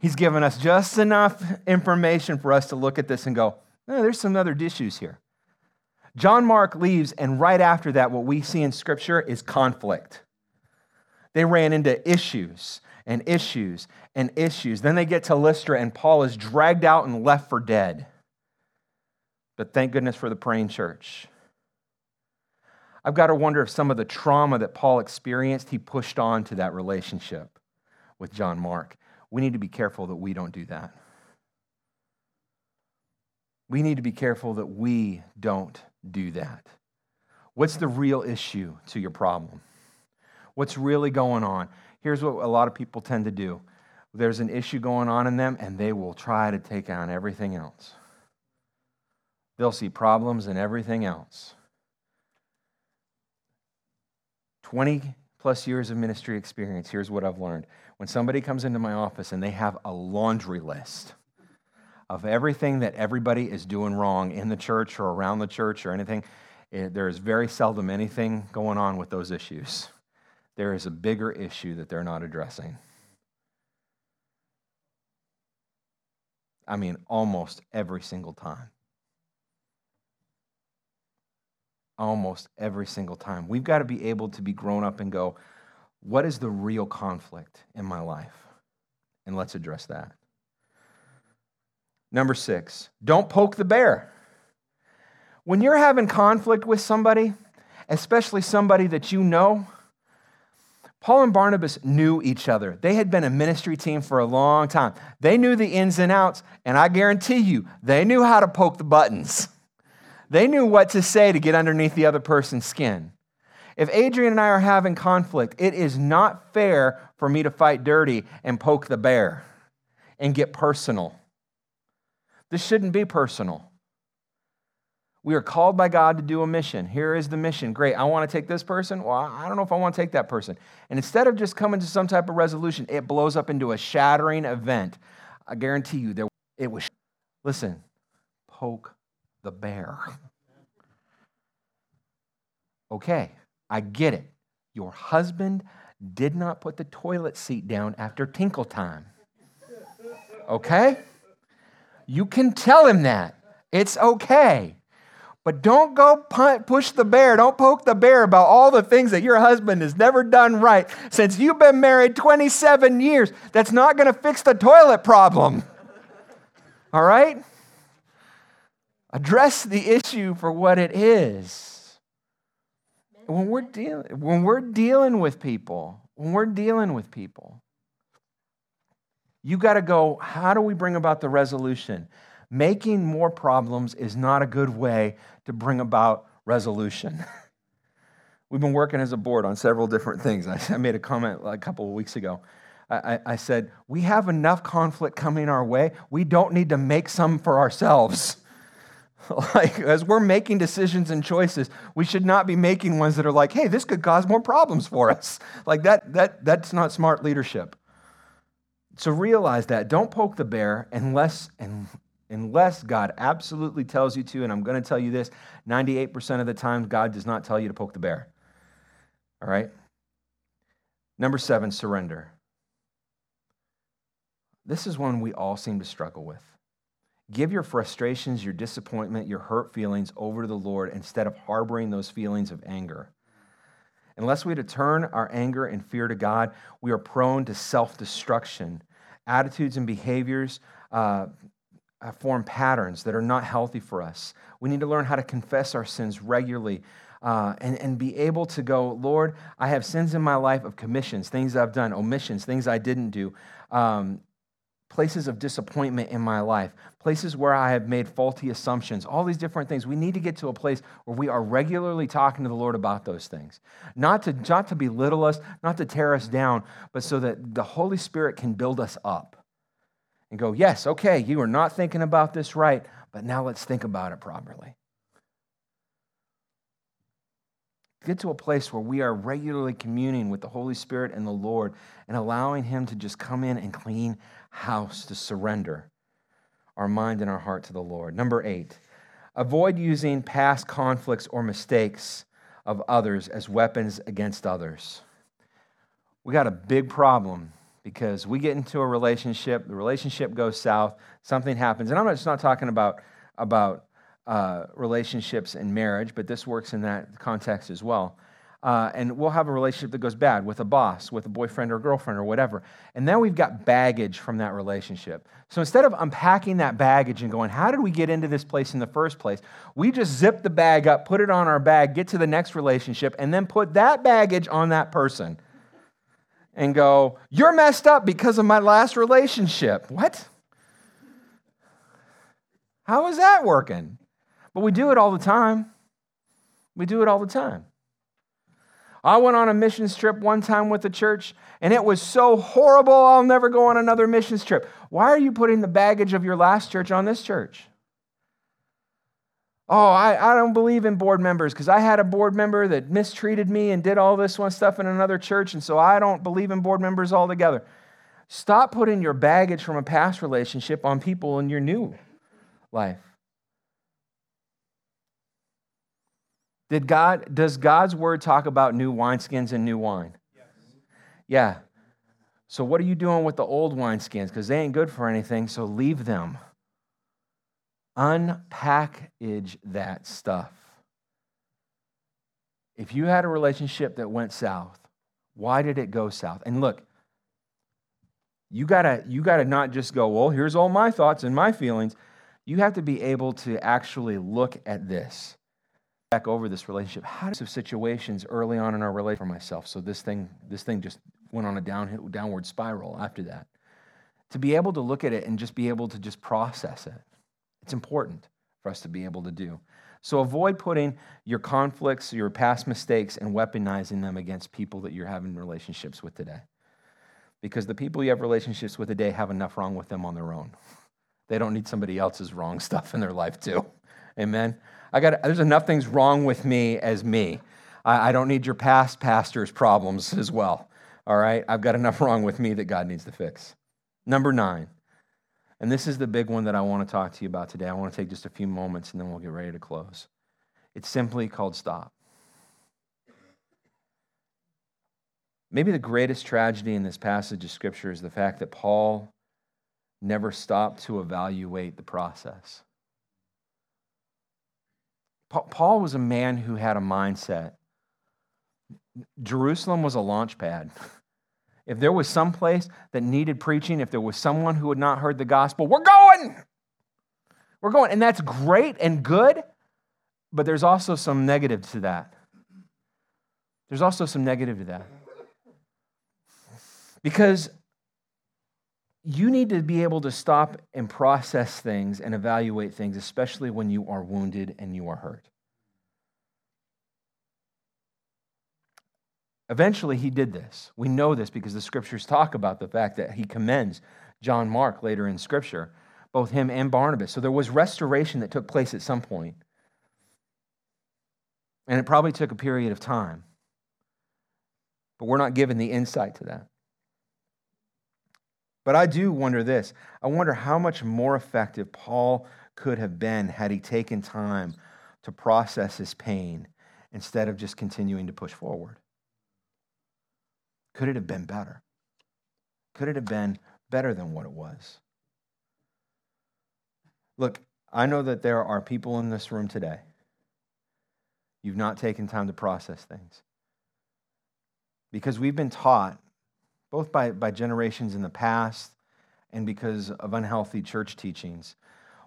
He's given us just enough information for us to look at this and go, oh, there's some other issues here. John Mark leaves, and right after that, what we see in Scripture is conflict. They ran into issues and issues and issues. Then they get to Lystra, and Paul is dragged out and left for dead. But thank goodness for the praying church. I've got to wonder if some of the trauma that Paul experienced, he pushed on to that relationship with John Mark. We need to be careful that we don't do that. We need to be careful that we don't do that. What's the real issue to your problem? What's really going on? Here's what a lot of people tend to do there's an issue going on in them, and they will try to take on everything else. They'll see problems in everything else. 20 plus years of ministry experience, here's what I've learned. When somebody comes into my office and they have a laundry list of everything that everybody is doing wrong in the church or around the church or anything, it, there is very seldom anything going on with those issues there is a bigger issue that they're not addressing. I mean, almost every single time. Almost every single time. We've got to be able to be grown up and go, what is the real conflict in my life? And let's address that. Number six, don't poke the bear. When you're having conflict with somebody, especially somebody that you know, Paul and Barnabas knew each other. They had been a ministry team for a long time. They knew the ins and outs, and I guarantee you, they knew how to poke the buttons. They knew what to say to get underneath the other person's skin. If Adrian and I are having conflict, it is not fair for me to fight dirty and poke the bear and get personal. This shouldn't be personal. We are called by God to do a mission. Here is the mission. Great. I want to take this person. Well, I don't know if I want to take that person. And instead of just coming to some type of resolution, it blows up into a shattering event. I guarantee you, there it was. Listen, poke the bear. Okay, I get it. Your husband did not put the toilet seat down after tinkle time. Okay? You can tell him that. It's okay. But don't go push the bear. Don't poke the bear about all the things that your husband has never done right since you've been married 27 years. That's not going to fix the toilet problem. All right? Address the issue for what it is. When we're, deal- when we're dealing with people, when we're dealing with people, you got to go, how do we bring about the resolution? Making more problems is not a good way to bring about resolution. We've been working as a board on several different things. I made a comment a couple of weeks ago. I, I, said, We have enough conflict coming our way. We don't need to make some for ourselves. like, as we're making decisions and choices, we should not be making ones that are like, hey, this could cause more problems for us. Like, that, that, that's not smart leadership. So realize that. Don't poke the bear unless, and unless God absolutely tells you to. And I'm going to tell you this 98% of the time, God does not tell you to poke the bear. All right? Number seven, surrender. This is one we all seem to struggle with. Give your frustrations, your disappointment, your hurt feelings over to the Lord instead of harboring those feelings of anger. Unless we turn our anger and fear to God, we are prone to self destruction. Attitudes and behaviors uh, uh, form patterns that are not healthy for us. We need to learn how to confess our sins regularly uh, and, and be able to go, Lord, I have sins in my life of commissions, things I've done, omissions, things I didn't do. Um, places of disappointment in my life, places where I have made faulty assumptions, all these different things. We need to get to a place where we are regularly talking to the Lord about those things. Not to, not to belittle us, not to tear us down, but so that the Holy Spirit can build us up and go, yes, okay, you are not thinking about this right, but now let's think about it properly. Get to a place where we are regularly communing with the Holy Spirit and the Lord and allowing Him to just come in and clean house, to surrender our mind and our heart to the Lord. Number eight, avoid using past conflicts or mistakes of others as weapons against others. We got a big problem because we get into a relationship, the relationship goes south, something happens, and I'm just not talking about about uh, relationships and marriage, but this works in that context as well. Uh, and we'll have a relationship that goes bad with a boss, with a boyfriend or girlfriend or whatever. And now we've got baggage from that relationship. So instead of unpacking that baggage and going, how did we get into this place in the first place? We just zip the bag up, put it on our bag, get to the next relationship, and then put that baggage on that person and go, you're messed up because of my last relationship. What? How is that working? But we do it all the time. We do it all the time. I went on a missions trip one time with the church, and it was so horrible, I'll never go on another missions trip. Why are you putting the baggage of your last church on this church? Oh, I, I don't believe in board members because I had a board member that mistreated me and did all this one stuff in another church, and so I don't believe in board members altogether. Stop putting your baggage from a past relationship on people in your new life. Did God, does God's word talk about new wineskins and new wine? Yes. Yeah. So, what are you doing with the old wineskins? Because they ain't good for anything, so leave them. Unpackage that stuff. If you had a relationship that went south, why did it go south? And look, you gotta, you gotta not just go, well, here's all my thoughts and my feelings. You have to be able to actually look at this back over this relationship. How of situations early on in our relationship for myself? So this thing, this thing just went on a down, downward spiral after that. To be able to look at it and just be able to just process it. It's important for us to be able to do. So avoid putting your conflicts, your past mistakes, and weaponizing them against people that you're having relationships with today. Because the people you have relationships with today have enough wrong with them on their own. They don't need somebody else's wrong stuff in their life, too. Amen. I got there's enough things wrong with me as me. I, I don't need your past pastor's problems as well. All right? I've got enough wrong with me that God needs to fix. Number nine, and this is the big one that I want to talk to you about today. I want to take just a few moments and then we'll get ready to close. It's simply called stop. Maybe the greatest tragedy in this passage of Scripture is the fact that Paul never stopped to evaluate the process. Paul was a man who had a mindset. Jerusalem was a launch pad. If there was some place that needed preaching, if there was someone who had not heard the gospel, we're going. We're going. And that's great and good, but there's also some negative to that. There's also some negative to that. Because you need to be able to stop and process things and evaluate things, especially when you are wounded and you are hurt. Eventually, he did this. We know this because the scriptures talk about the fact that he commends John Mark later in scripture, both him and Barnabas. So there was restoration that took place at some point. And it probably took a period of time. But we're not given the insight to that. But I do wonder this I wonder how much more effective Paul could have been had he taken time to process his pain instead of just continuing to push forward. Could it have been better? Could it have been better than what it was? Look, I know that there are people in this room today. You've not taken time to process things. because we've been taught, both by, by generations in the past and because of unhealthy church teachings,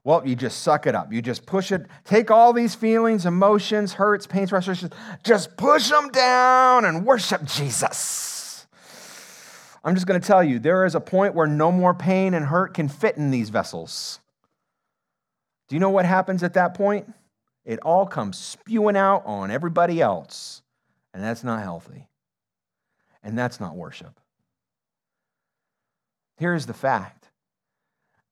well, you just suck it up. You just push it. Take all these feelings, emotions, hurts, pains, frustrations, just push them down and worship Jesus. I'm just going to tell you there is a point where no more pain and hurt can fit in these vessels. Do you know what happens at that point? It all comes spewing out on everybody else. And that's not healthy. And that's not worship. Here's the fact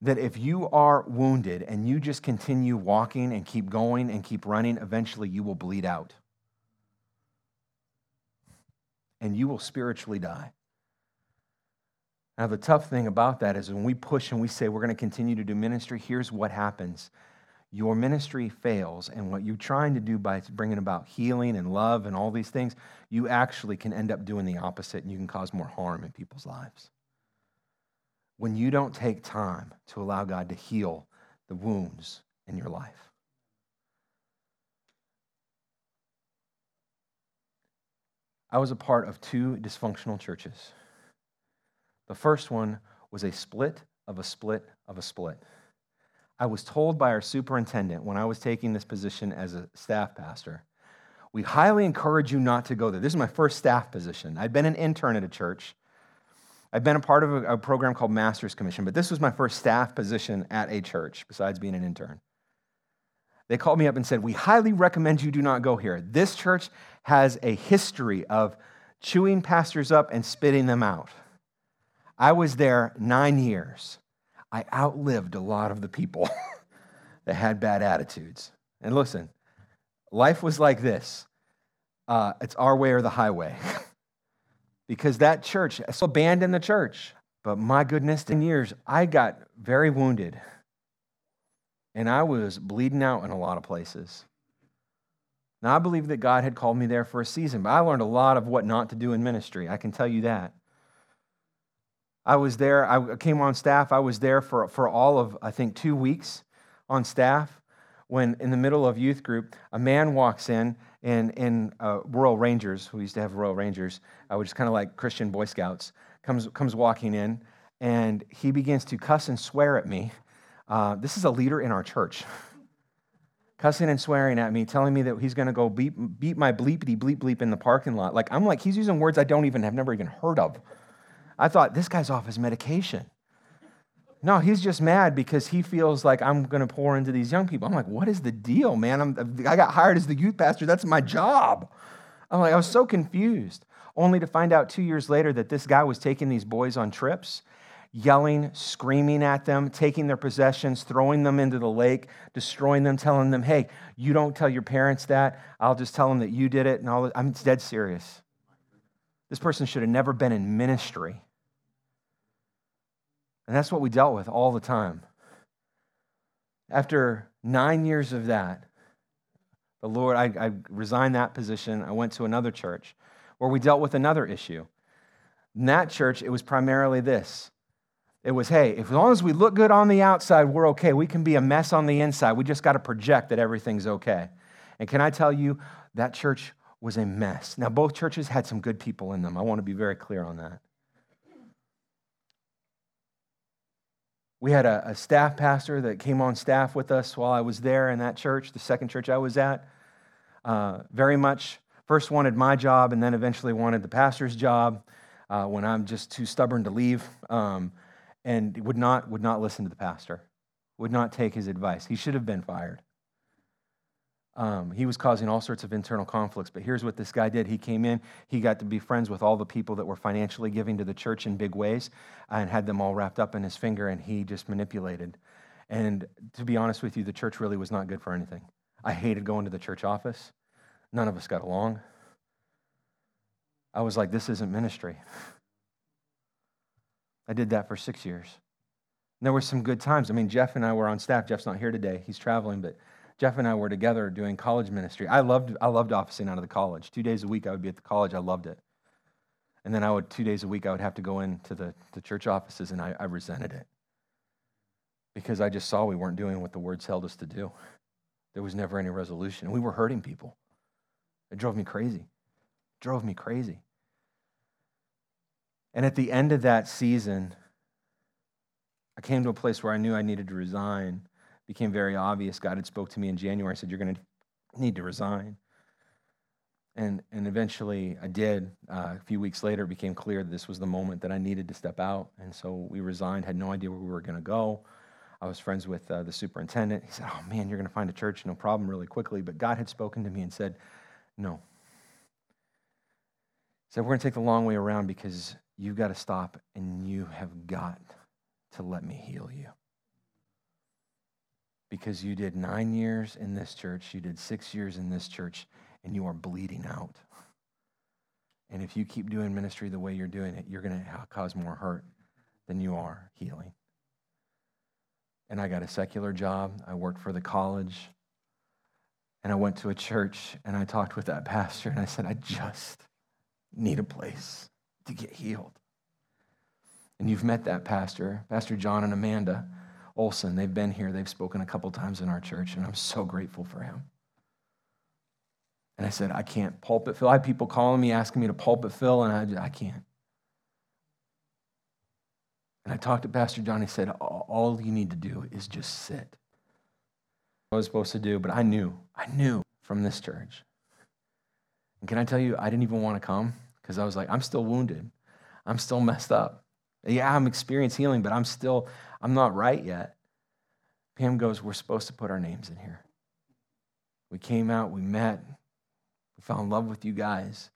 that if you are wounded and you just continue walking and keep going and keep running, eventually you will bleed out. And you will spiritually die. Now, the tough thing about that is when we push and we say we're going to continue to do ministry, here's what happens your ministry fails, and what you're trying to do by bringing about healing and love and all these things, you actually can end up doing the opposite and you can cause more harm in people's lives when you don't take time to allow God to heal the wounds in your life. I was a part of two dysfunctional churches. The first one was a split of a split of a split. I was told by our superintendent when I was taking this position as a staff pastor, we highly encourage you not to go there. This is my first staff position. I'd been an intern at a church I've been a part of a, a program called Master's Commission, but this was my first staff position at a church besides being an intern. They called me up and said, We highly recommend you do not go here. This church has a history of chewing pastors up and spitting them out. I was there nine years. I outlived a lot of the people that had bad attitudes. And listen, life was like this uh, it's our way or the highway. because that church, I still abandoned the church. But my goodness, in years, I got very wounded. And I was bleeding out in a lot of places. Now, I believe that God had called me there for a season, but I learned a lot of what not to do in ministry. I can tell you that. I was there, I came on staff. I was there for, for all of, I think, two weeks on staff when, in the middle of youth group, a man walks in in, in uh, Royal Rangers, we used to have Royal Rangers, uh, which is kind of like Christian Boy Scouts, comes, comes walking in, and he begins to cuss and swear at me. Uh, this is a leader in our church. Cussing and swearing at me, telling me that he's going to go beep, beat my bleepity bleep bleep in the parking lot. Like, I'm like, he's using words I don't even have never even heard of. I thought, this guy's off his medication. No, he's just mad because he feels like I'm going to pour into these young people. I'm like, what is the deal, man? I'm, I got hired as the youth pastor. That's my job. I'm like, I was so confused, only to find out two years later that this guy was taking these boys on trips, yelling, screaming at them, taking their possessions, throwing them into the lake, destroying them, telling them, hey, you don't tell your parents that. I'll just tell them that you did it. And all I'm dead serious. This person should have never been in ministry. And that's what we dealt with all the time. After nine years of that, the Lord, I, I, resigned that position. I went to another church where we dealt with another issue. In that church, it was primarily this it was, hey, if, as long as we look good on the outside, we're okay. We can be a mess on the inside. We just got to project that everything's okay. And can I tell you, that church was a mess. Now, both churches had some good people in them. I want to be very clear on that. We had a, a, staff pastor that came on staff with us while I was there in that church, the second church I was at. Uh, very much first wanted my job and then eventually wanted the pastor's job uh, when I'm just too stubborn to leave um, and would not, would not listen to the pastor, would not take his advice. He should have been fired. Um, he was causing all sorts of internal conflicts. But here's what this guy did. He came in, he got to be friends with all the people that were financially giving to the church in big ways and had them all wrapped up in his finger, and he just manipulated. And to be honest with you, the church really was not good for anything. I hated going to the church office. None of us got along. I was like, this isn't ministry. I did that for six years. And there were some good times. I mean, Jeff and I were on staff. Jeff's not here today, he's traveling, but Jeff and I were together doing college ministry. I loved, I loved officing out of the college. Two days a week I would be at the college. I loved it. And then I would, two days a week, I would have to go into the, the church offices, and I, I resented it because I just saw we weren't doing what the words held us to do. There was never any resolution. We were hurting people. It drove me crazy. It drove me crazy. And at the end of that season, I came to a place where I knew I needed to resign. Became very obvious. God had spoke to me in January. said, You're going to need to resign. And, and eventually I did. Uh, a few weeks later, it became clear that this was the moment that I needed to step out. And so we resigned, had no idea where we were going to go. I was friends with uh, the superintendent. He said, Oh, man, you're going to find a church, no problem, really quickly. But God had spoken to me and said, No. He said, We're going to take the long way around because you've got to stop and you have got to let me heal you. Because you did nine years in this church, you did six years in this church, and you are bleeding out. And if you keep doing ministry the way you're doing it, you're going to cause more hurt than you are healing. And I got a secular job. I worked for the college. And I went to a church and I talked with that pastor and I said, I just need a place to get healed. And you've met that pastor, Pastor John and Amanda Olson. They've been here, they've spoken a couple times in our church, and I'm so grateful for him. And I said, I can't pulpit fill. I have people calling me, asking me to pulpit fill, and I, I can't. And I talked to Pastor John. He said, All you need to do is just sit. I was supposed to do, but I knew, I knew from this church. And can I tell you, I didn't even want to come because I was like, I'm still wounded. I'm still messed up. Yeah, I'm experiencing healing, but I'm still, I'm not right yet. Pam goes, We're supposed to put our names in here. We came out, we met, we fell in love with you guys.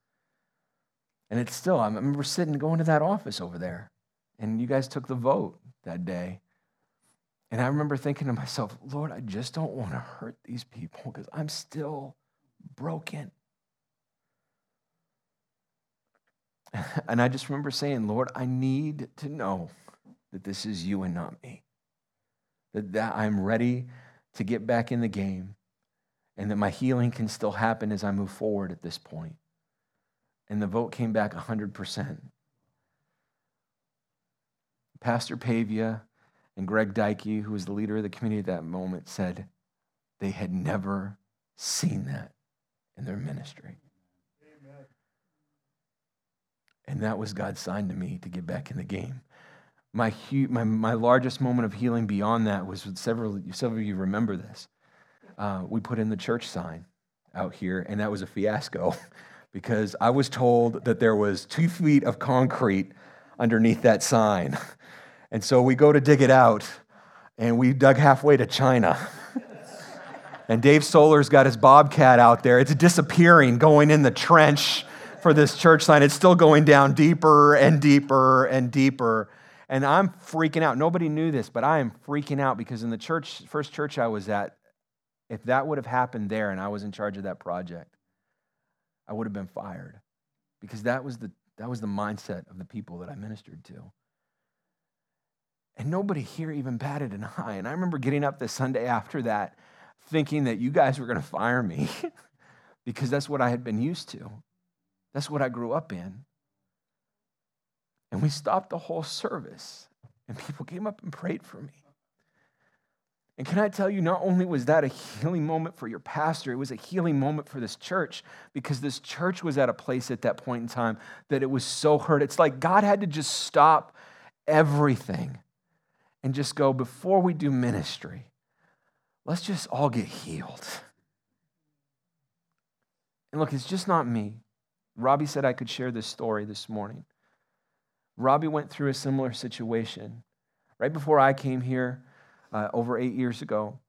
And it's still, I remember sitting, going to that office over there. And you guys took the vote that day. And I remember thinking to myself, Lord, I just don't want to hurt these people because I'm still broken. And I just remember saying, Lord, I need to know that this is you and not me. That, that I'm ready to get back in the game and that my healing can still happen as I move forward at this point. And the vote came back 100%. Pastor Pavia and Greg Dykey, who was the leader of the community at that moment, said they had never seen that in their ministry. Amen. And that was God's sign to me to get back in the game. My, my, my largest moment of healing beyond that was with several, several of you remember this. Uh, we put in the church sign out here, and that was a fiasco because I was told that there was two feet of concrete underneath that sign. And so we go to dig it out, and we dug halfway to China. and Dave Solar's got his bobcat out there. It's disappearing, going in the trench for this church sign. It's still going down deeper and deeper and deeper. And I'm freaking out. Nobody knew this, but I am freaking out because in the church, first church I was at, if that would have happened there and I was in charge of that project, I would have been fired because that was the, that was the mindset of the people that I ministered to. And nobody here even batted an eye. And I remember getting up the Sunday after that thinking that you guys were going to fire me because that's what I had been used to. That's what I grew up in. And we stopped the whole service, and people came up and prayed for me. And can I tell you, not only was that a healing moment for your pastor, it was a healing moment for this church because this church was at a place at that point in time that it was so hurt. It's like God had to just stop everything and just go, before we do ministry, let's just all get healed. And look, it's just not me. Robbie said I could share this story this morning. Robbie went through a similar situation. Right before I came here, uh, over eight years ago,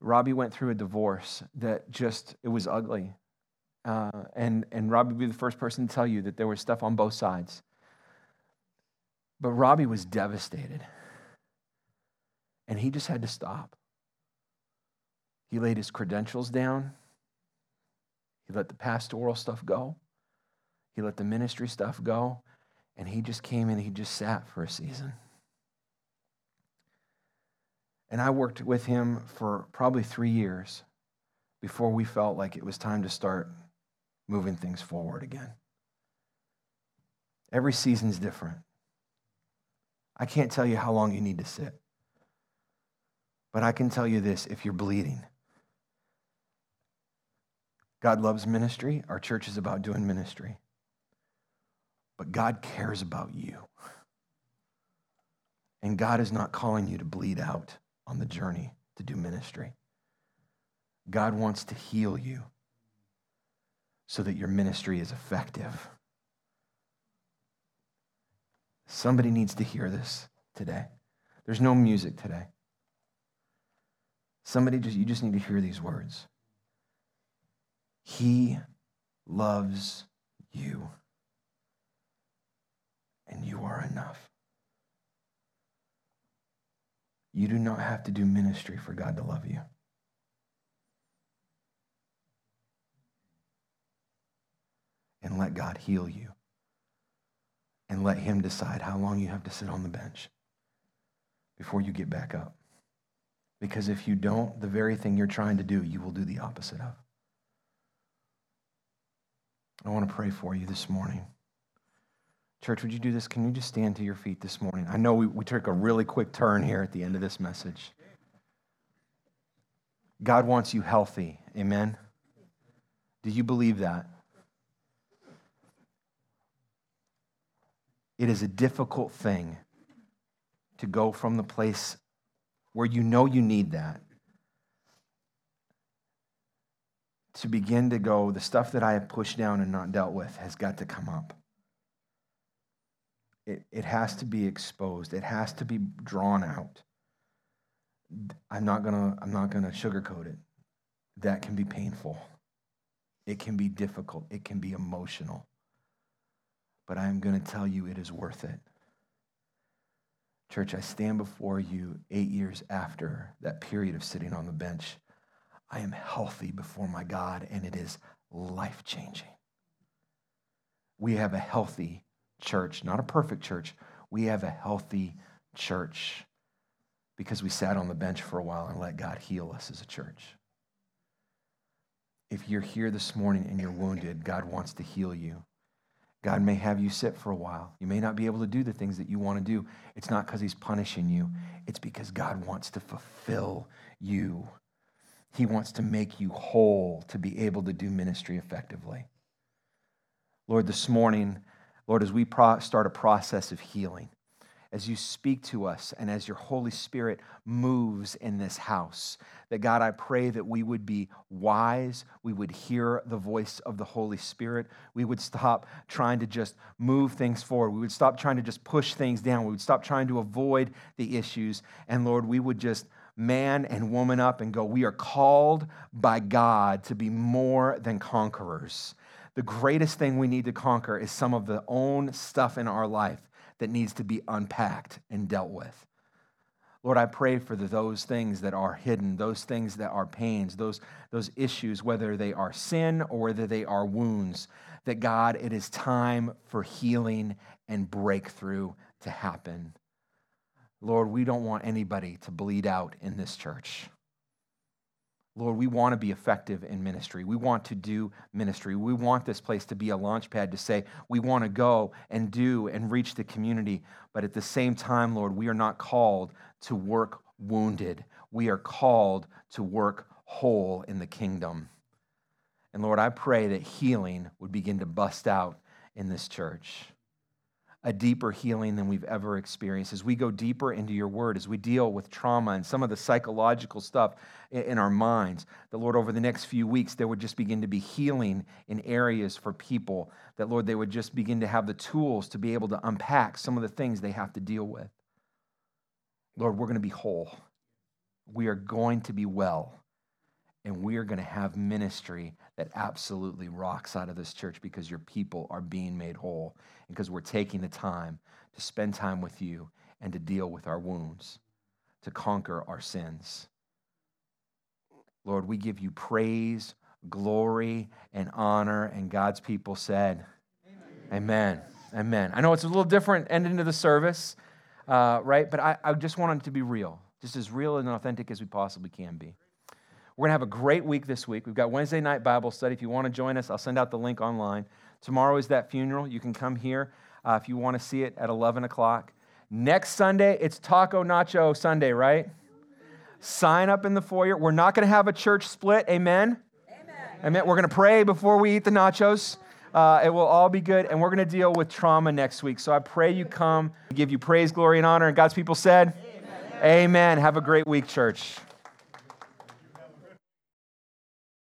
Robbie went through a divorce that just, it was ugly. Uh, and, and Robbie would be the first person to tell you that there was stuff on both sides. But Robbie was devastated. And he just had to stop. He laid his credentials down. He let the pastoral stuff go. He let the ministry stuff go. And he just came and he just sat for a season. And I worked with him for probably three years before we felt like it was time to start moving things forward again. Every season's different. I can't tell you how long you need to sit. But I can tell you this if you're bleeding, God loves ministry. Our church is about doing ministry. But God cares about you. And God is not calling you to bleed out on the journey to do ministry. God wants to heal you so that your ministry is effective. Somebody needs to hear this today. There's no music today. Somebody just, you just need to hear these words. He loves you, and you are enough. You do not have to do ministry for God to love you. And let God heal you. And let Him decide how long you have to sit on the bench before you get back up. Because if you don't, the very thing you're trying to do, you will do the opposite of. I want to pray for you this morning. Church, would you do this? Can you just stand to your feet this morning? I know we, we took a really quick turn here at the end of this message. God wants you healthy. Amen? Do you believe that? It is a difficult thing to go from the place where you know you need that to begin to go, the stuff that I have pushed down and not dealt with has got to come up. It, it has to be exposed, it has to be drawn out. I'm not gonna I'm not gonna sugarcoat it. That can be painful. It can be difficult. It can be emotional. But I am to tell you it is worth it. Church, I stand before you eight years after that period of sitting on the bench. I am healthy before my God, and it is life changing. We have a healthy church, not a perfect church. We have a healthy church because we sat on the bench for a while and let God heal us as a church. If you're here this morning and you're wounded, God wants to heal you. God may have you sit for a while. You may not be able to do the things that you want to do. It's not because He's punishing you, it's because God wants to fulfill you. He wants to make you whole to be able to do ministry effectively. Lord, this morning, Lord, as we pro- start a process of healing, as you speak to us and as your Holy Spirit moves in this house. That God, I pray that we would be wise, we would hear the voice of the Holy Spirit, we would stop trying to just move things forward, we would stop trying to just push things down, we would stop trying to avoid the issues, and Lord, we would just man and woman up and go, We are called by God to be more than conquerors. The greatest thing we need to conquer is some of the own stuff in our life that needs to be unpacked and dealt with. Lord, I pray for the, those things that are hidden, those things that are pains, those, those issues, whether they are sin or whether they are wounds, that God, it is time for healing and breakthrough to happen. Lord, we don't want anybody to bleed out in this church. Lord, we want to be effective in ministry. We want to do ministry. We want this place to be a launch pad to say we want to go and do and reach the community. But at the same time, Lord, we are not called to work wounded. We are called to work whole in the kingdom. And Lord, I pray that healing would begin to bust out in this church a deeper healing than we've ever experienced. As we go deeper into your word, as we deal with trauma and some of the psychological stuff in our minds, that Lord, over the next few weeks, there would just begin to be healing in areas for people. That, Lord, they would just begin to have the tools to be able to unpack some of the things they have to deal with. Lord, we're going to be whole. We are going to be well. And we are going to have ministry that absolutely rocks out of this church because your people are being made whole and because we're taking the time to spend time with you and to deal with our wounds, to conquer our sins. Lord, we give you praise, glory, and honor. And God's people said, Amen. Amen. Amen. I know it's a little different ending to the service, uh, right? But I, I just want it to be real, just as real and authentic as we possibly can be. We're going to have a great week this week. We've got Wednesday night Bible study. If you want to join us, I'll send out the link online. Tomorrow is that funeral. You can come here uh, if you want to see it at 11 o'clock. Next Sunday, it's Taco Nacho Sunday, right? Sign up in the foyer. We're not going to have a church split. Amen? Amen. Amen. We're going to pray before we eat the nachos. Uh, it will all be good. And we're going to deal with trauma next week. So I pray you come, give you praise, glory, and honor. And God's people said, Amen. Amen. Have a great week, church.